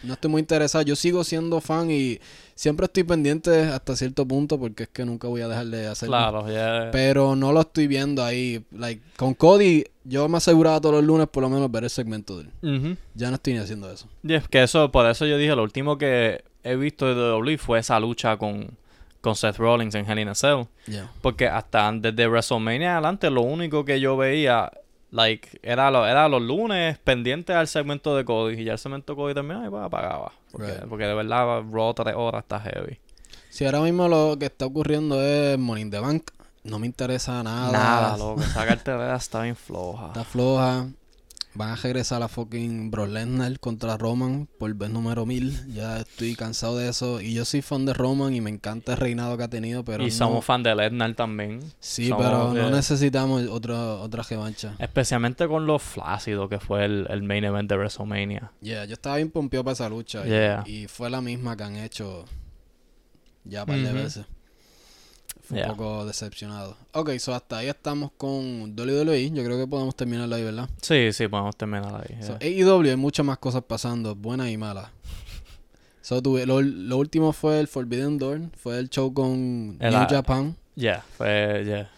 no estoy muy interesado. Yo sigo siendo fan y siempre estoy pendiente hasta cierto punto porque es que nunca voy a dejar de hacerlo. Claro, ya. Pero no lo estoy viendo ahí. Like, con Cody, yo me aseguraba todos los lunes por lo menos ver el segmento de él. Ya no estoy ni haciendo eso. Yeah, que eso, por eso yo dije, lo último que he visto de WWE fue esa lucha con, con Seth Rollins en Hell in a Cell. Porque hasta desde WrestleMania adelante, lo único que yo veía, like, era, lo, era los lunes pendiente al segmento de Cody. Y ya el segmento de Cody terminaba y pues apagaba. Porque, Right. porque de verdad, Raw tres horas está heavy. Si ahora mismo lo que está ocurriendo es Money in the Bank, no me interesa nada. Nada, loco. Esa cartelera está bien floja. Está floja. Van a regresar a fucking Bro Lesnar contra Roman por vez número mil. Ya estoy cansado de eso. Y yo soy fan de Roman y me encanta el reinado que ha tenido, pero y no- somos fan de Lesnar también. Sí, somos pero no necesitamos otra, otra revancha. Especialmente con lo flácido que fue el, el main event de WrestleMania. Yeah, yo estaba bien pompeado para esa lucha. Yeah. Y, fue la misma que han hecho ya un par de veces. Fue Yeah. un poco decepcionado. Ok, so hasta ahí estamos con WWE. Yo creo que podemos terminarla ahí, ¿verdad? Sí, sí, podemos terminar ahí. So, yeah. AEW hay muchas más cosas pasando, buenas y malas. So, tuve- lo, lo último fue el Forbidden Door, fue el show con El New Japan. Yeah, fue, yeah.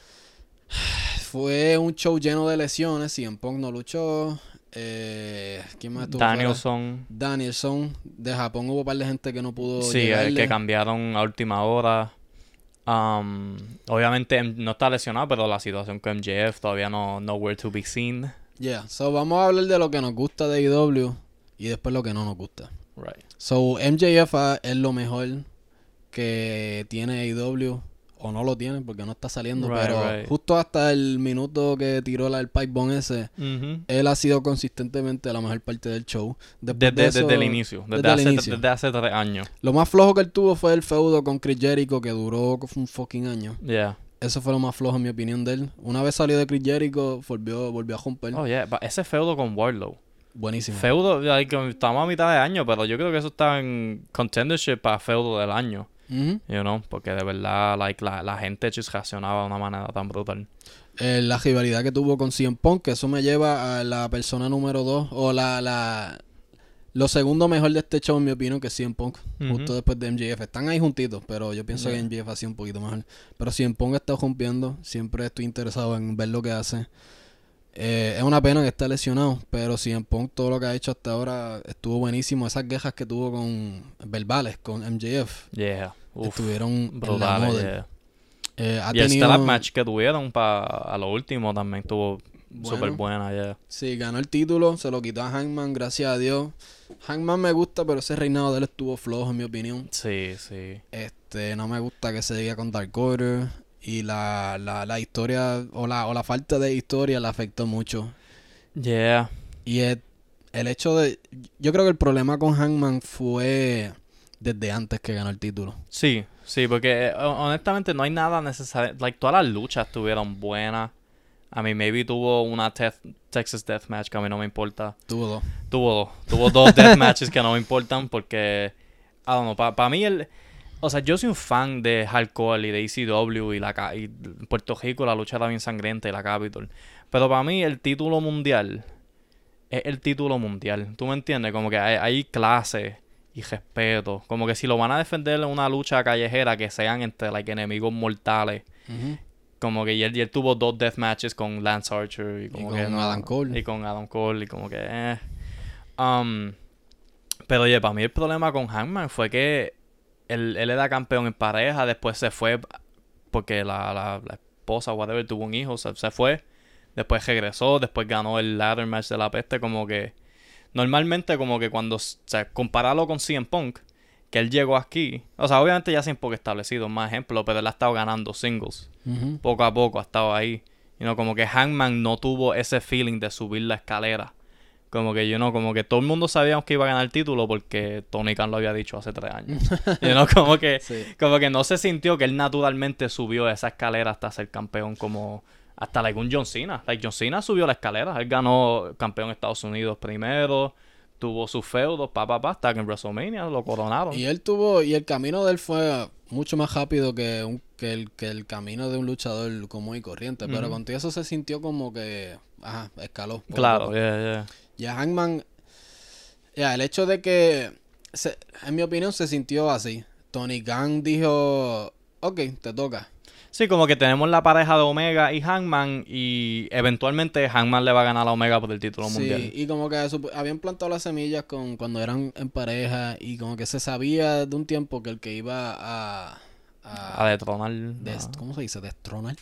Fue un show lleno de lesiones, CM Punk no luchó. Eh, ¿Quién más estuvo fuera? Danielson. Danielson. De Japón hubo un par de gente que no pudo Sí, el llegarle. que cambiaron a última hora. Um, obviamente no está lesionado, pero la situación con MJF todavía no nowhere to be seen. Yeah, so vamos a hablar de lo que nos gusta de AEW y después lo que no nos gusta. Right. So, MJF ah, es lo mejor que tiene AEW. O no lo tiene porque no está saliendo. Right, pero right. justo hasta el minuto que tiró la, el pipe bomb ese, él ha sido consistentemente la mejor parte del show. Desde, de eso- desde el inicio, desde, desde el hace, inicio. desde hace tres años. Lo más flojo que él tuvo fue el feudo con Chris Jericho que duró un fucking año. Yeah. Eso fue lo más flojo en mi opinión de él. Una vez salió de Chris Jericho, volvió, volvió a romper. Oh, yeah. Ese feudo con Wardlow. Buenísimo. Feudo, like, estamos a mitad de año, pero yo creo que eso está en contendership para feudo del año. You know, porque de verdad, like, la, la gente just reaccionaba de una manera tan brutal. Eh, la rivalidad que tuvo con CM Punk, que eso me lleva a la persona número dos, o la, la lo segundo mejor de este show, en mi opinión, que es CM Punk, justo después de MJF. Están ahí juntitos, pero yo pienso Yeah. que MJF ha sido un poquito mejor. Pero CM Punk está rompiendo, siempre estoy interesado en ver lo que hace. Eh, es una pena que esté lesionado, pero CM Punk todo lo que ha hecho hasta ahora estuvo buenísimo. Esas quejas que tuvo con verbales, con MJF, Yeah. Uf, estuvieron brutales, yeah. Eh, ha Y el tenido- stand-up match que tuvieron para a lo último también estuvo Bueno. súper buena, yeah. Sí, ganó el título, se lo quitó a Hangman, gracias a Dios. Hangman me gusta, pero ese reinado de él estuvo flojo, en mi opinión. Sí, sí. Este, no me gusta que se diga con Dark Order. Y la, la, la historia, o la, o la falta de historia, la afectó mucho. Yeah. Y el, el hecho de. Yo creo que el problema con Hangman fue desde antes que ganó el título. Sí, sí, porque eh, honestamente no hay nada necesario. Like, todas las luchas estuvieron buenas. A mí, maybe tuvo una Tef- Texas Deathmatch que a mí no me importa. Tuvo dos. Tuvo dos. Tuvo dos Deathmatches que no me importan porque. I don't know, para mí el. O sea, yo soy un fan de Hardcore y de ECW y, la, y Puerto Rico, la lucha era bien sangrienta y la Capitol. Pero para mí el título mundial es el título mundial. ¿Tú me entiendes? Como que hay, hay clase y respeto. Como que si lo van a defender en una lucha callejera que sean entre like, enemigos mortales. Como que y él, y él tuvo dos death matches con Lance Archer y, como con que Adam Cole. Y con Adam Cole y como que... eh. Um, pero oye, para mí el problema con Hangman fue que él, él era campeón en pareja, después se fue porque la, la, la esposa, whatever, tuvo un hijo, se, se fue. Después regresó, después ganó el ladder match de la peste, como que... Normalmente como que cuando... O sea, compararlo con CM Punk, que él llegó aquí... O sea, obviamente ya CM Punk establecido, más ejemplo, pero él ha estado ganando singles poco a poco ha estado ahí. Y no, como que Hangman no tuvo ese feeling de subir la escalera. Como que yo no, como que todo el mundo sabíamos que iba a ganar el título porque Tony Khan lo había dicho hace tres años. y no, como que, Sí. como que no se sintió que él naturalmente subió esa escalera hasta ser campeón como hasta like, un John Cena. Like John Cena subió la escalera. Él ganó campeón de Estados Unidos primero. Tuvo sus feudos, pa, pa, pa, hasta que en WrestleMania lo coronaron. Y él tuvo, y el camino de él fue mucho más rápido que, un, que, el, que el camino de un luchador común y corriente. Pero Ujú. contigo eso se sintió como que, ajá, escaló. Claro, yeah, yeah. Ya Hangman, ya, el hecho de que, se- en mi opinión, se sintió así. Tony Khan dijo, ok, te toca. Sí, como que tenemos la pareja de Omega y Hangman y eventualmente Hangman le va a ganar a Omega por el título Sí, mundial. y como que habían plantado las semillas con cuando eran en pareja y como que se sabía de un tiempo que el que iba a... a, A detronar. ¿Cómo se dice? Destronar.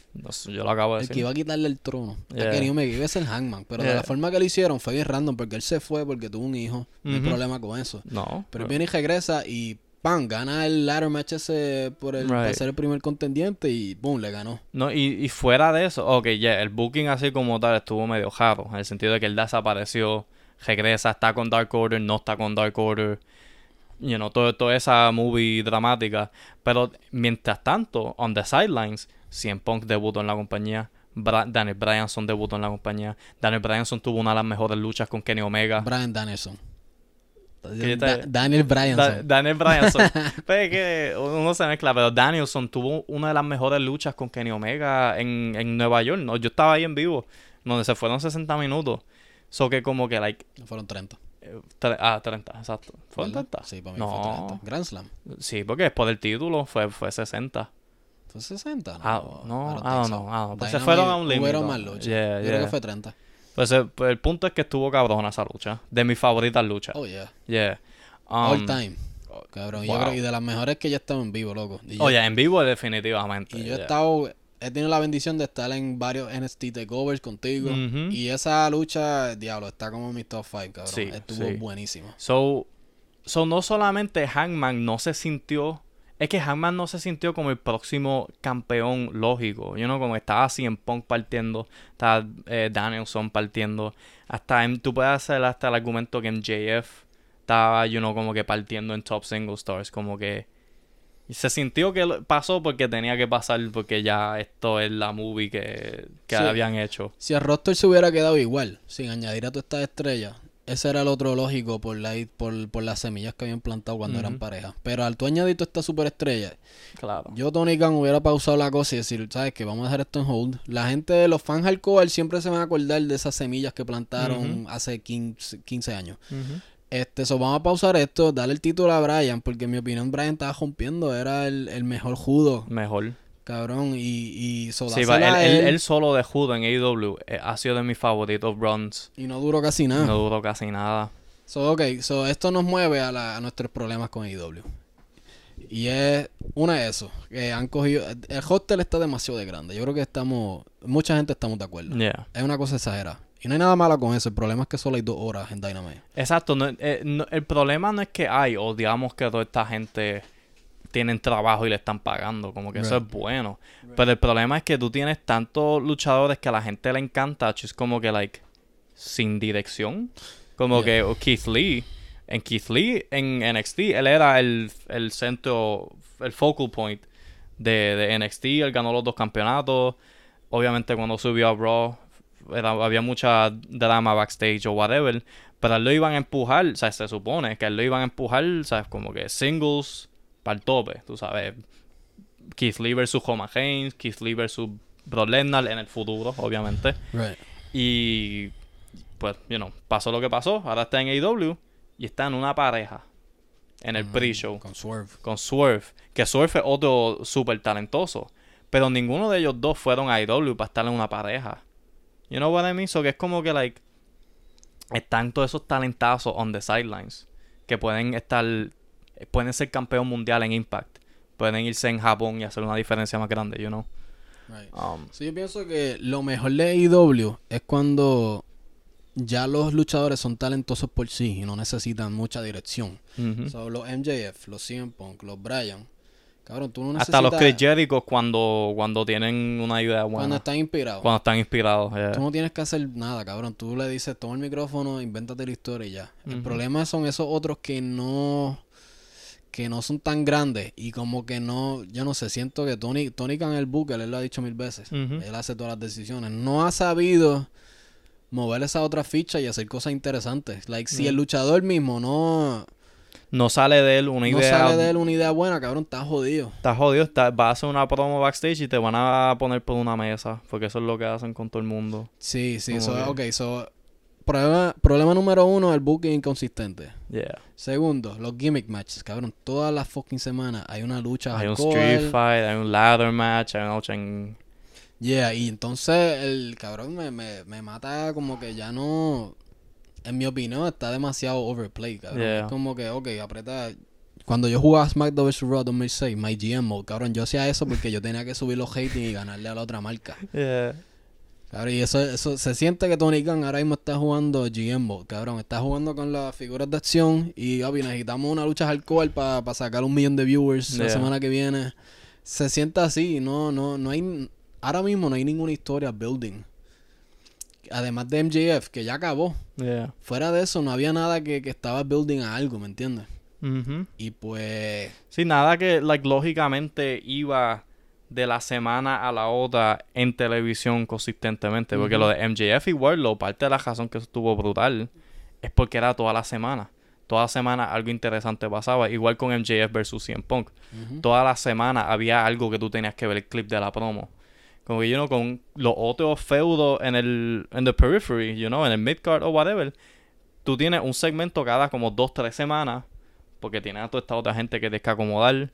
yo lo acabo de El que decir. iba a quitarle el trono Yeah. Kenny Omega iba a ser Hangman. Pero de Yeah. la forma que lo hicieron fue bien random porque él se fue porque tuvo un hijo. No hay problema con eso. No. Pero él viene y regresa y ¡pam! Gana el ladder match ese por el, Right. ser el primer contendiente y ¡boom! Le ganó. No, y, y fuera de eso, ok, ya, el booking así como tal estuvo medio raro, en el sentido de que él desapareció, regresa, está con Dark Order, no está con Dark Order, you know, todo, toda esa movie dramática. Pero mientras tanto, on the sidelines, CM Punk debutó en la compañía, Bra- Daniel Bryanson debutó en la compañía, Daniel Bryanson tuvo una de las mejores luchas con Kenny Omega. Brian Danielson. Da- Daniel Bryanson. Da- Daniel Bryanson. pues es que uno se mezcla, pero Danielson tuvo una de las mejores luchas con Kenny Omega en, en Nueva York. ¿no? Yo estaba ahí en vivo, donde se fueron 60 minutos. So que como que, like, Fueron 30. Ah, 30, exacto. ¿Fueron ¿verdad? 30? Sí, para mí no. fue 30. Grand Slam. Sí, porque después del título fue, fue 60. ¿Fue 60? No, Ah, no, ah, no, ah, no, pues se fueron a un límite. Hubieron más luchas. Yeah, Yo creo yeah. que fue 30. Pues, eh, pues el punto es que estuvo cabrona esa lucha. De mis favoritas luchas. Oh, yeah. Yeah. All Um, time. Cabrón. Yo wow. creo, y de las mejores que yo he estado en vivo, loco. Y yo, Oye, en vivo definitivamente. y yo he yeah. estado... He tenido la bendición de estar en varios NXT takeovers contigo. Y esa lucha, diablo, está como en mi top 5, cabrón. Sí, Estuvo sí. buenísima. So, so, no solamente Hangman no se sintió. Es que Hangman no se sintió como el próximo campeón lógico. You know, como estaba así en Punk partiendo, estaba eh, Danielson partiendo. Hasta en- tú puedes hacer hasta el argumento que MJF estaba, you know, como que partiendo en Top Single Stars. Como que. Y se sintió que pasó porque tenía que pasar, porque ya esto es la movie que, que Sí. habían hecho. Si el roster se hubiera quedado igual, sin añadir a todas estas estrellas, ese era el otro lógico por, la, por, por las semillas que habían plantado cuando eran pareja. Pero al tú añadir toda esta superestrella, Claro. yo, Tony Khan, hubiera pausado la cosa y decir, ¿sabes qué? Vamos a dejar esto en hold. La gente, los fans hardcore siempre se van a acordar de esas semillas que plantaron hace 15, 15 años. Este, so vamos a pausar esto, darle el título a Brian, porque en mi opinión Brian estaba rompiendo, era el, el mejor judo, Mejor. cabrón, y, y so, Sí, va, él, solo de judo en AEW eh, ha sido de mis favoritos runs. y no duró casi nada. No duró casi nada. So, ok, so esto nos mueve a, la- a nuestros problemas con AEW. Y es una de eso, que han cogido, el hostel está demasiado de grande, yo creo que estamos, mucha gente estamos de acuerdo. Yeah. Es una cosa exagerada. Y no hay nada malo con eso, el problema es que solo hay dos horas en Dynamite. Exacto. no- eh, no- el problema no es que hay, o digamos que toda esta gente tienen trabajo y le están pagando. Como que eso es bueno. Pero el problema es que tú tienes tantos luchadores que a la gente le encanta. Es como que, like, sin dirección. Como Yeah. que Keith Lee. En Keith Lee, en NXT, él era el, el centro, el focal point de, de NXT. Él ganó los dos campeonatos. Obviamente cuando subió a Raw, era- había mucha drama backstage o whatever. Pero él lo iban a empujar, o sea, se supone que él lo iban a empujar, ¿sabes? Como que singles para el tope, tú sabes. Keith Lee versus Roman Reigns, Keith Lee versus Brock Lesnar en el futuro, obviamente. Right. Y pues, you know, pasó lo que pasó. Ahora está en AEW y está en una pareja en el pre-show Con Swerve. con Swerve. Que Swerve es otro súper talentoso. Pero ninguno de ellos dos fueron a AEW para estar en una pareja. You know what I mean? So que es como que, like, están todos esos talentazos on the sidelines. Que pueden estar, pueden ser campeón mundial en Impact. Pueden irse en Japón y hacer una diferencia más grande, you know. Right. Um, Sí, yo pienso que lo mejor de AEW es cuando ya los luchadores son talentosos por sí y no necesitan mucha dirección. ujú. So, los MJF, los CM Punk, los Bryan. Cabrón, tú no necesitas... Hasta los Chris Jericho cuando, cuando tienen una idea buena. Cuando están inspirados. Cuando están inspirados. yeah. Tú no tienes que hacer nada, cabrón. Tú le dices, toma el micrófono, invéntate la historia y ya. El problema son esos otros que no que no son tan grandes y como que no, yo no sé, siento que Tony, Tony Khan el Booker, él lo ha dicho mil veces, él hace todas las decisiones, no ha sabido mover esa otra ficha y hacer cosas interesantes. Like, si el luchador mismo no, No sale de él una no idea. sale de él una idea buena, cabrón, está jodido. Estás jodido, está- vas a hacer una promo backstage y te van a poner por una mesa. Porque eso es lo que hacen con todo el mundo. Sí, sí, ok, so, problema, problema número uno, el booking inconsistente. Yeah. Segundo, los gimmick matches, cabrón. Todas las fucking semanas hay una lucha. Hay un street fight, hay un ladder match, hay una lucha en... Yeah, y entonces el cabrón me, me, me mata como que ya no. En mi opinión, está demasiado overplay, cabrón. Yeah. Es como que, ok, aprieta. Cuando yo jugaba SmackDown vs. Raw 2006, my GM mode, cabrón, yo hacía eso porque yo tenía que subir los ratings y ganarle a la otra marca. Yeah. Cabrón, y eso, eso se siente que Tony Khan ahora mismo está jugando GM mode, cabrón. Está jugando con las figuras de acción y, obvio, necesitamos una lucha hardcore para sacar un millón de viewers la semana que viene. Se siente así, no, no, no hay... Ahora mismo no hay ninguna historia building. Además de MJF, que ya acabó. Yeah. Fuera de eso, no había nada que, que estaba building a algo, ¿me entiendes? Ujú. Y pues... Sí, nada que, like, lógicamente iba de la semana a la otra en televisión consistentemente. Porque lo de MJF y Wardlow, parte de la razón que estuvo brutal, es porque era toda la semana. toda semana algo interesante pasaba. Igual con MJF versus CM Punk. Toda la semana había algo que tú tenías que ver el clip de la promo. Como que, you know, con los otros feudos en el en the periphery, you know, en el midcard o whatever, tú tienes un segmento cada como dos, tres semanas, porque tienes a toda esta otra gente que tienes que acomodar.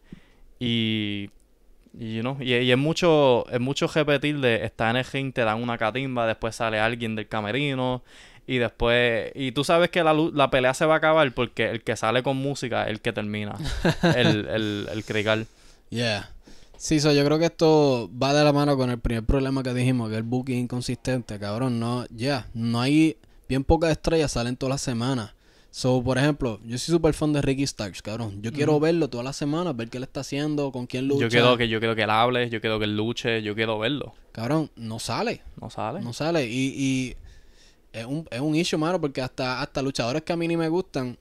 Y, y, you know, y, y es mucho, es mucho repetir de estar en el ring, te dan una catimba, después sale alguien del camerino. Y después, y tú sabes que la, la pelea se va a acabar porque el que sale con música es el que termina el, el, el crical. Yeah. Sí, so, yo creo que esto va de la mano con el primer problema que dijimos, que el booking inconsistente, cabrón. No, ya, no hay bien pocas estrellas, salen todas las semanas. So, por ejemplo, yo soy súper fan de Ricky Starks, cabrón. Yo quiero verlo todas las semanas, ver qué él está haciendo, con quién lucha. Yo quiero que yo quiero que él hable, yo quiero que él luche, yo quiero verlo. Cabrón, no sale. No sale. No sale. Y, y es, un, es un issue, mano, porque hasta, hasta luchadores que a mí ni me gustan,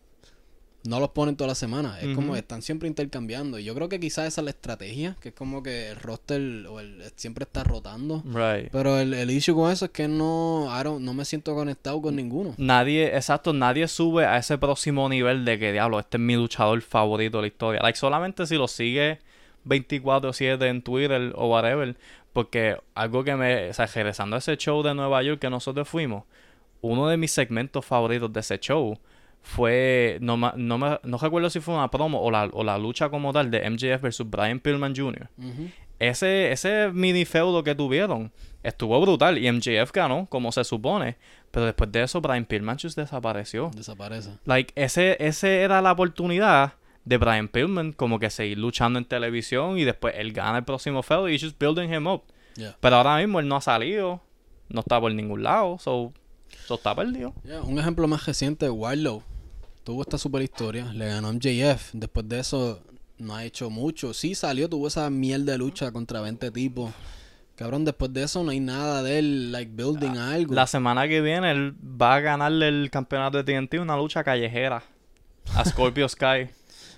no los ponen toda la semana. Es como están siempre intercambiando. Y yo creo que quizás esa es la estrategia, que es como que el roster o el, siempre está rotando. Right. Pero el, el issue con eso es que no, I don't- no me siento conectado con ninguno. Nadie, exacto, nadie sube a ese próximo nivel de que diablo, este es mi luchador favorito de la historia. Like, solamente si lo sigue 24-7 en Twitter o whatever. Porque algo que me. O sea, regresando a ese show de Nueva York que nosotros fuimos, uno de mis segmentos favoritos de ese show fue. No, ma- no, me, no recuerdo si fue una promo o la, o la lucha como tal de MJF versus Brian Pillman Jr. Ese, ese mini feudo que tuvieron estuvo brutal y MJF ganó, como se supone. Pero después de eso, Brian Pillman just desapareció. Desaparece. Like, ese, ese era la oportunidad de Brian Pillman como que seguir luchando en televisión y después él gana el próximo feudo y just building him up. Yeah. Pero ahora mismo él no ha salido, no está por ningún lado, so, so está perdido. Yeah, Un ejemplo más reciente, Warlow. Tuvo esta super historia, le ganó a MJF. Después de eso, no ha hecho mucho. Sí salió, tuvo esa miel de lucha contra 20 tipos. Cabrón, después de eso no hay nada de él, like, building algo. La semana que viene él va a ganarle el campeonato de TNT una lucha callejera a Scorpio Sky.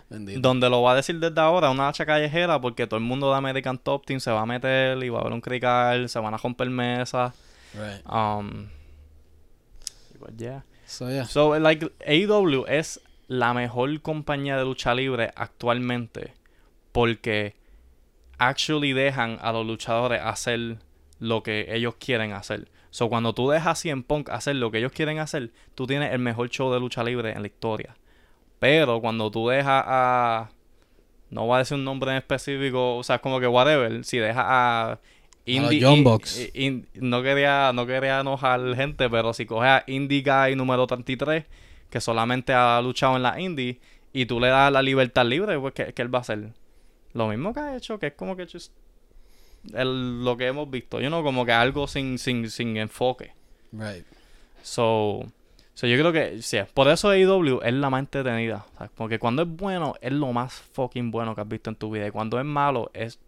Bendito. Donde lo va a decir desde ahora, una hacha callejera, porque todo el mundo de American Top Team se va a meter y va a haber un crical, se van a romper mesas. Right. Um, y pues, yeah. So, yeah. Like, AEW es la mejor compañía de lucha libre actualmente porque actually dejan a los luchadores hacer lo que ellos quieren hacer. So, cuando tú dejas a CM Punk hacer lo que ellos quieren hacer, tú tienes el mejor show de lucha libre en la historia. Pero cuando tú dejas a... No voy a decir un nombre en específico, o sea, como que whatever. Si dejas a... Young in- no quería no quería enojar gente, pero si coges a Indie Guy número 33, que solamente ha luchado en la Indie, y tú le das la libertad libre, pues ¿qué, qué él va a hacer? Lo mismo que ha hecho, que es como que just el- lo que hemos visto, yo no como que algo sin, sin, sin enfoque. Right. So, so yo creo que sí, por eso AEW es la más entretenida. ¿sabes? Porque cuando es bueno, es lo más fucking bueno que has visto en tu vida. Y cuando es malo, es,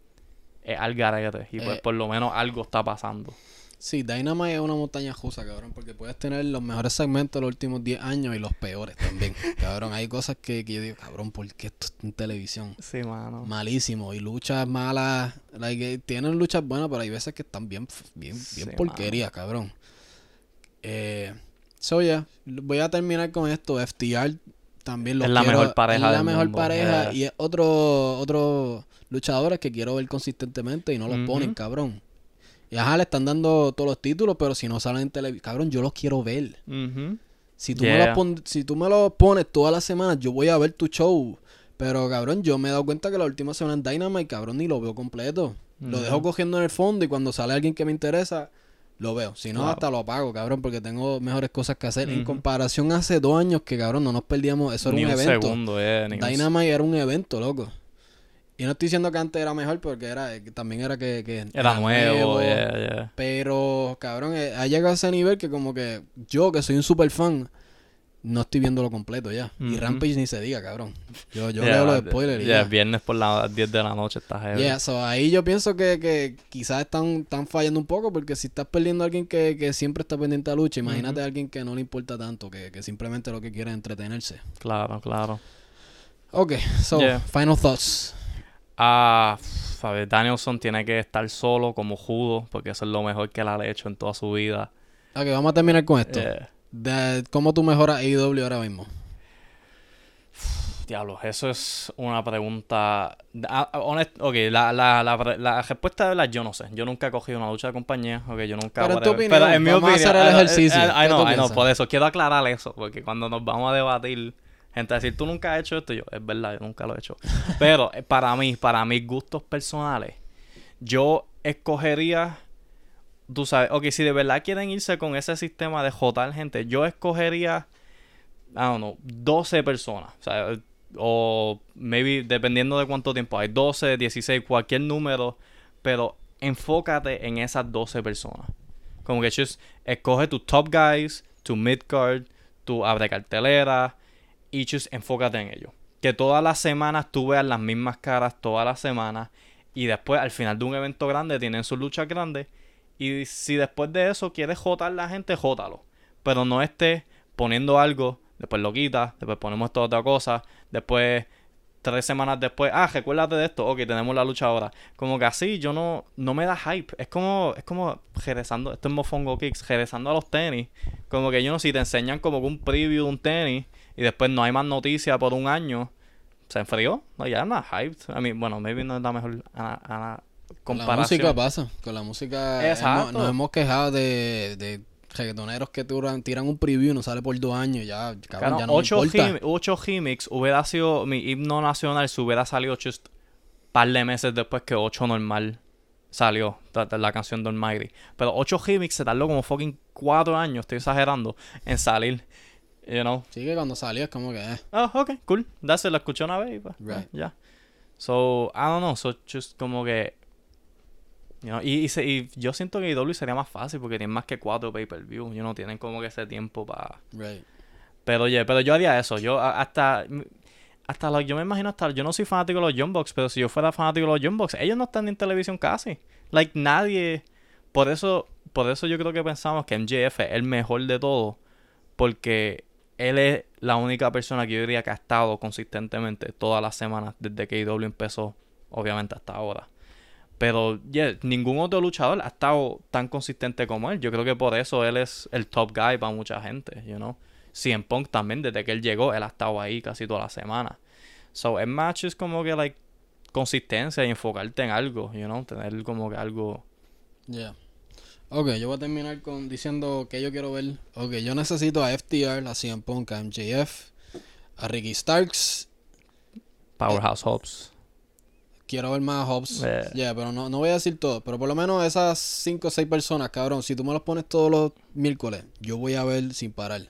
es al garete. Y pues Eh. por lo menos algo está pasando. Sí, Dynamite es una montaña rusa, cabrón, porque puedes tener los mejores segmentos de los últimos 10 años y los peores también. cabrón, hay cosas que, que yo digo, cabrón, ¿por qué esto está en televisión? Sí, mano. Malísimo. Y luchas malas. Like, eh, tienen luchas buenas, pero hay veces que están bien, bien, bien Sí, porquerías, cabrón. Eh, so, yeah. Voy a terminar con esto. FTR también lo Es la quiero- mejor pareja Es la del mejor mundo, pareja. Y es otro, otro luchadores que quiero ver consistentemente y no los ponen, cabrón. Y ajá, le están dando todos los títulos, pero si no salen en televisión, cabrón, yo los quiero ver. Si tú, me Yeah. los pon- si tú me los pones todas las semanas, yo voy a ver tu show. Pero, cabrón, yo me he dado cuenta que la última semana en Dynamite, cabrón, ni lo veo completo. Lo dejo cogiendo en el fondo y cuando sale alguien que me interesa, lo veo. Si no, hasta lo apago, cabrón, porque tengo mejores cosas que hacer. En comparación a hace dos años que, cabrón, no nos perdíamos. Eso era Ni un un evento. segundo, eh. ni un Dynamite era un evento, loco. Y no estoy diciendo que antes era mejor porque era que también era que, que Era nuevo, yeah, yeah. pero, cabrón, eh, ha llegado a ese nivel que como que yo, que soy un super fan, no estoy viéndolo completo ya. Y. Rampage ni se diga, cabrón. Yo, yo Yeah, leo los spoilers y yeah, ya. viernes por las 10 de la noche está heavy. Yeah, so ahí yo pienso que, que quizás están, están fallando un poco porque si estás perdiendo a alguien que, que siempre está pendiente a lucha, imagínate a alguien que no le importa tanto, que, que simplemente lo que quiere es entretenerse. Claro, claro. Ok, so, final thoughts. Ah, a ver, Danielson tiene que estar solo como judo, porque eso es lo mejor que él ha hecho en toda su vida. Ok, vamos a terminar con esto. Eh, De, ¿Cómo tú mejoras AEW ahora mismo? diablo, eso es una pregunta. ah, honest- ok, la, la, la, la respuesta de verdad, yo no sé. Yo nunca he cogido una lucha de compañía. Ok, yo nunca. Pero en tu opinión, en mi vamos a opinión, hacer el I know, ejercicio. I- por eso quiero aclarar eso. Porque cuando nos vamos a debatir, gente a decir, tú nunca has hecho esto. Y yo, es verdad, yo nunca lo he hecho. Pero eh, para mí, para mis gustos personales, yo escogería. Tú sabes, ok, si de verdad quieren irse con ese sistema de jotar gente, yo escogería, I don't know, 12 personas. O sea, o maybe dependiendo de cuánto tiempo hay, 12, 16, cualquier número, pero enfócate en esas 12 personas. Como que just escoge tus top guys, tu mid card, tu abre cartelera just enfócate en ello. Que todas las semanas tú veas las mismas caras todas las semanas y después al final de un evento grande tienen sus luchas grandes y si después de eso quieres jotar la gente, jótalo. Pero no estés poniendo algo, después lo quitas, después ponemos esta otra cosa, después tres semanas después, ah, recuérdate de esto, ok, tenemos la lucha ahora. Como que así yo no, no me da hype. Es como, es como regresando, esto es Mofongo Kicks, regresando a los tenis. Como que yo no, si te enseñan como que un preview de un tenis y después no hay más noticias por un año, se enfrió, no, ya no hyped. A mí, bueno, maybe no es la mejor Con la música pasa. Con la música Exacto. hemos- nos hemos quejado de, de reggaetoneros que turan- tiran un preview y no sale por dos años. Ya, cabrón, Claro, ya no me ocho, importa. gim- ocho gimmicks hubiera sido mi himno nacional si hubiera salido just par de meses después que 8 normal salió la, la canción de Almighty. Pero 8 gimmicks se tardó como fucking 4 años, estoy exagerando, en salir. You know. Sí que cuando salió es como que... eh, Ah, ok, cool. That's it, lo escuché una vez y pues, Right. ya. So, I don't know, so just como que... You know, y, y, se- y yo siento que IW sería más fácil porque tienen más que 4 pay-per-view. You know, tienen como que ese tiempo para... right. Pero oye, pero yo haría eso. Yo hasta hasta yo me imagino hasta yo no soy fanático de los Bucks, pero si yo fuera fanático de los Bucks, ellos no están en televisión casi. Like nadie por eso por eso yo creo que pensamos que MJF es el mejor de todos porque él es la única persona que yo diría que ha estado consistentemente todas las semanas desde que IW empezó, obviamente hasta ahora. Pero yeah, ningún otro luchador ha estado tan consistente como él. Yo creo que por eso él es el top guy para mucha gente, you know. CM Punk también, desde que él llegó, él ha estado ahí casi toda la semana. So, el match es como que, like, consistencia y enfocarte en algo, you know, tener como que algo... Yeah. Ok, yo voy a terminar con diciendo que yo quiero ver. Ok, yo necesito a FTR, a CM Punk, a MJF, a Ricky Starks. Powerhouse Hobbs. Quiero ver más Hobbs. Eh. Yeah, pero no, no voy a decir todo. Pero por lo menos esas 5 o 6 personas, cabrón. Si tú me los pones todos los miércoles, yo voy a ver sin parar.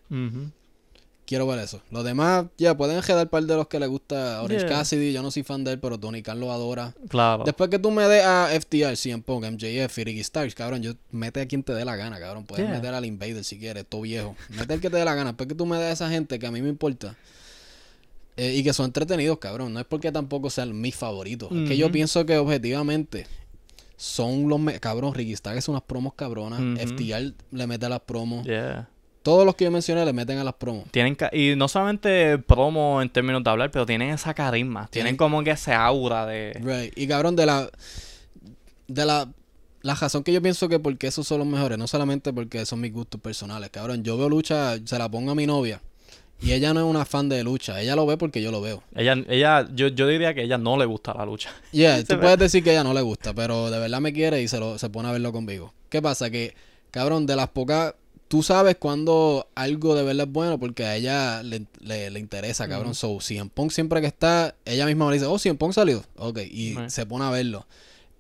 Quiero ver eso. Los demás, ya, pueden quedar par de los que le gusta Orange Yeah. Cassidy. Yo no soy fan de él, pero Tony Khan lo adora. Claro. Después que tú me des a FTR, CM Punk, MJF y Ricky Starks, cabrón, yo mete a quien te dé la gana, cabrón. Puedes Yeah. meter al Invader si quieres, todo viejo. Mete al que te dé la gana. Después que tú me des a esa gente que a mí me importa. eh, y que son entretenidos, cabrón. No es porque tampoco sean mis favoritos. Es que yo pienso que objetivamente son los... me- Cabrón, Ricky Starks es unas promos cabronas. FTR le mete las promos. Yeah. Todos los que yo mencioné le meten a las promos. Tienen y no solamente promo en términos de hablar, pero tienen esa carisma. Tienen Tienen- como que ese aura de... Right. Y cabrón, de la. De la. La razón que yo pienso que porque esos son los mejores, no solamente porque son mis gustos personales, cabrón. Yo veo lucha, se la pongo a mi novia. Y ella no es una fan de lucha. Ella lo ve porque yo lo veo. Ella, ella, yo, yo diría que ella no le gusta la lucha. Yeah, tú puedes decir que ella no le gusta, pero de verdad me quiere y se, lo, se pone a verlo conmigo. ¿Qué pasa? Que, cabrón, de las pocas. Tú sabes cuando algo de verdad es bueno porque a ella le, le, le interesa, cabrón. Ujú. So, si en Punk siempre que está, ella misma me dice, oh, si en Punk salió. Ok, y se pone a verlo.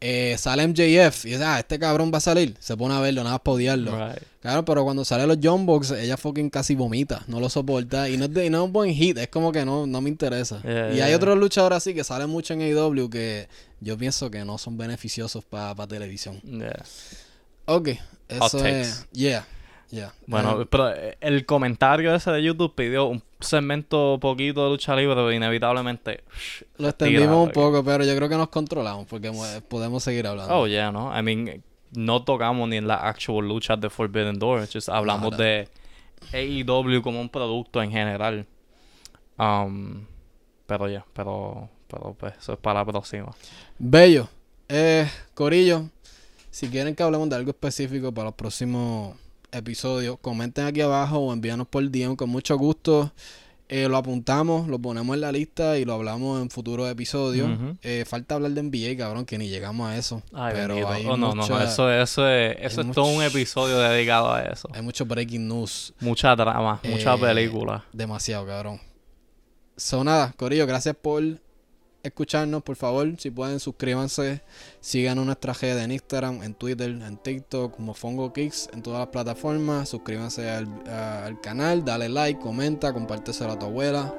Eh, sale MJF y dice, ah, este cabrón va a salir. Se pone a verlo, nada más para odiarlo. Right. Claro, pero cuando sale los John Box, ella fucking casi vomita, no lo soporta. Y no es, de, y no es un buen hit, es como que no, no me interesa. Yeah, y yeah, hay yeah. otros luchadores así que salen mucho en AEW que yo pienso que no son beneficiosos para televisión. Yeah. Ok, Hot eso takes. es. Yeah, yeah. Bueno, Eh, pero eh, el comentario ese de YouTube pidió un segmento poquito de lucha libre, pero inevitablemente. lo extendimos tira, un porque- poco, pero yo creo que nos controlamos porque mo- podemos seguir hablando. Oh, yeah, ¿no? I mean, no tocamos ni en la actual lucha de Forbidden Door. Just hablamos de AEW como un producto en general. Um, pero ya, pero, pero pues eso es para la próxima. Bello. Eh, Corillo, si quieren que hablemos de algo específico para los próximos episodios, comenten aquí abajo o envíanos por DM con mucho gusto. Eh, lo apuntamos, lo ponemos en la lista y lo hablamos en futuros episodios. Eh, falta hablar de NBA, cabrón, que ni llegamos a eso. Ay, pero hay, Oh, no, no, mucha- no, eso, eso es, eso es todo un episodio dedicado a eso. hay mucho breaking news. Mucha drama, mucha Eh, película. Demasiado, cabrón. So, nada, Corillo, gracias por escucharnos. Por favor, si pueden, suscríbanse. Sigan nuestras redes en Instagram, en Twitter, en TikTok, como Fongo Kicks, en todas las plataformas. Suscríbanse al canal, dale like, comenta, compárteselo a tu abuela.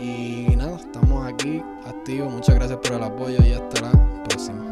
Y nada, estamos aquí activos. Muchas gracias por el apoyo y hasta la próxima.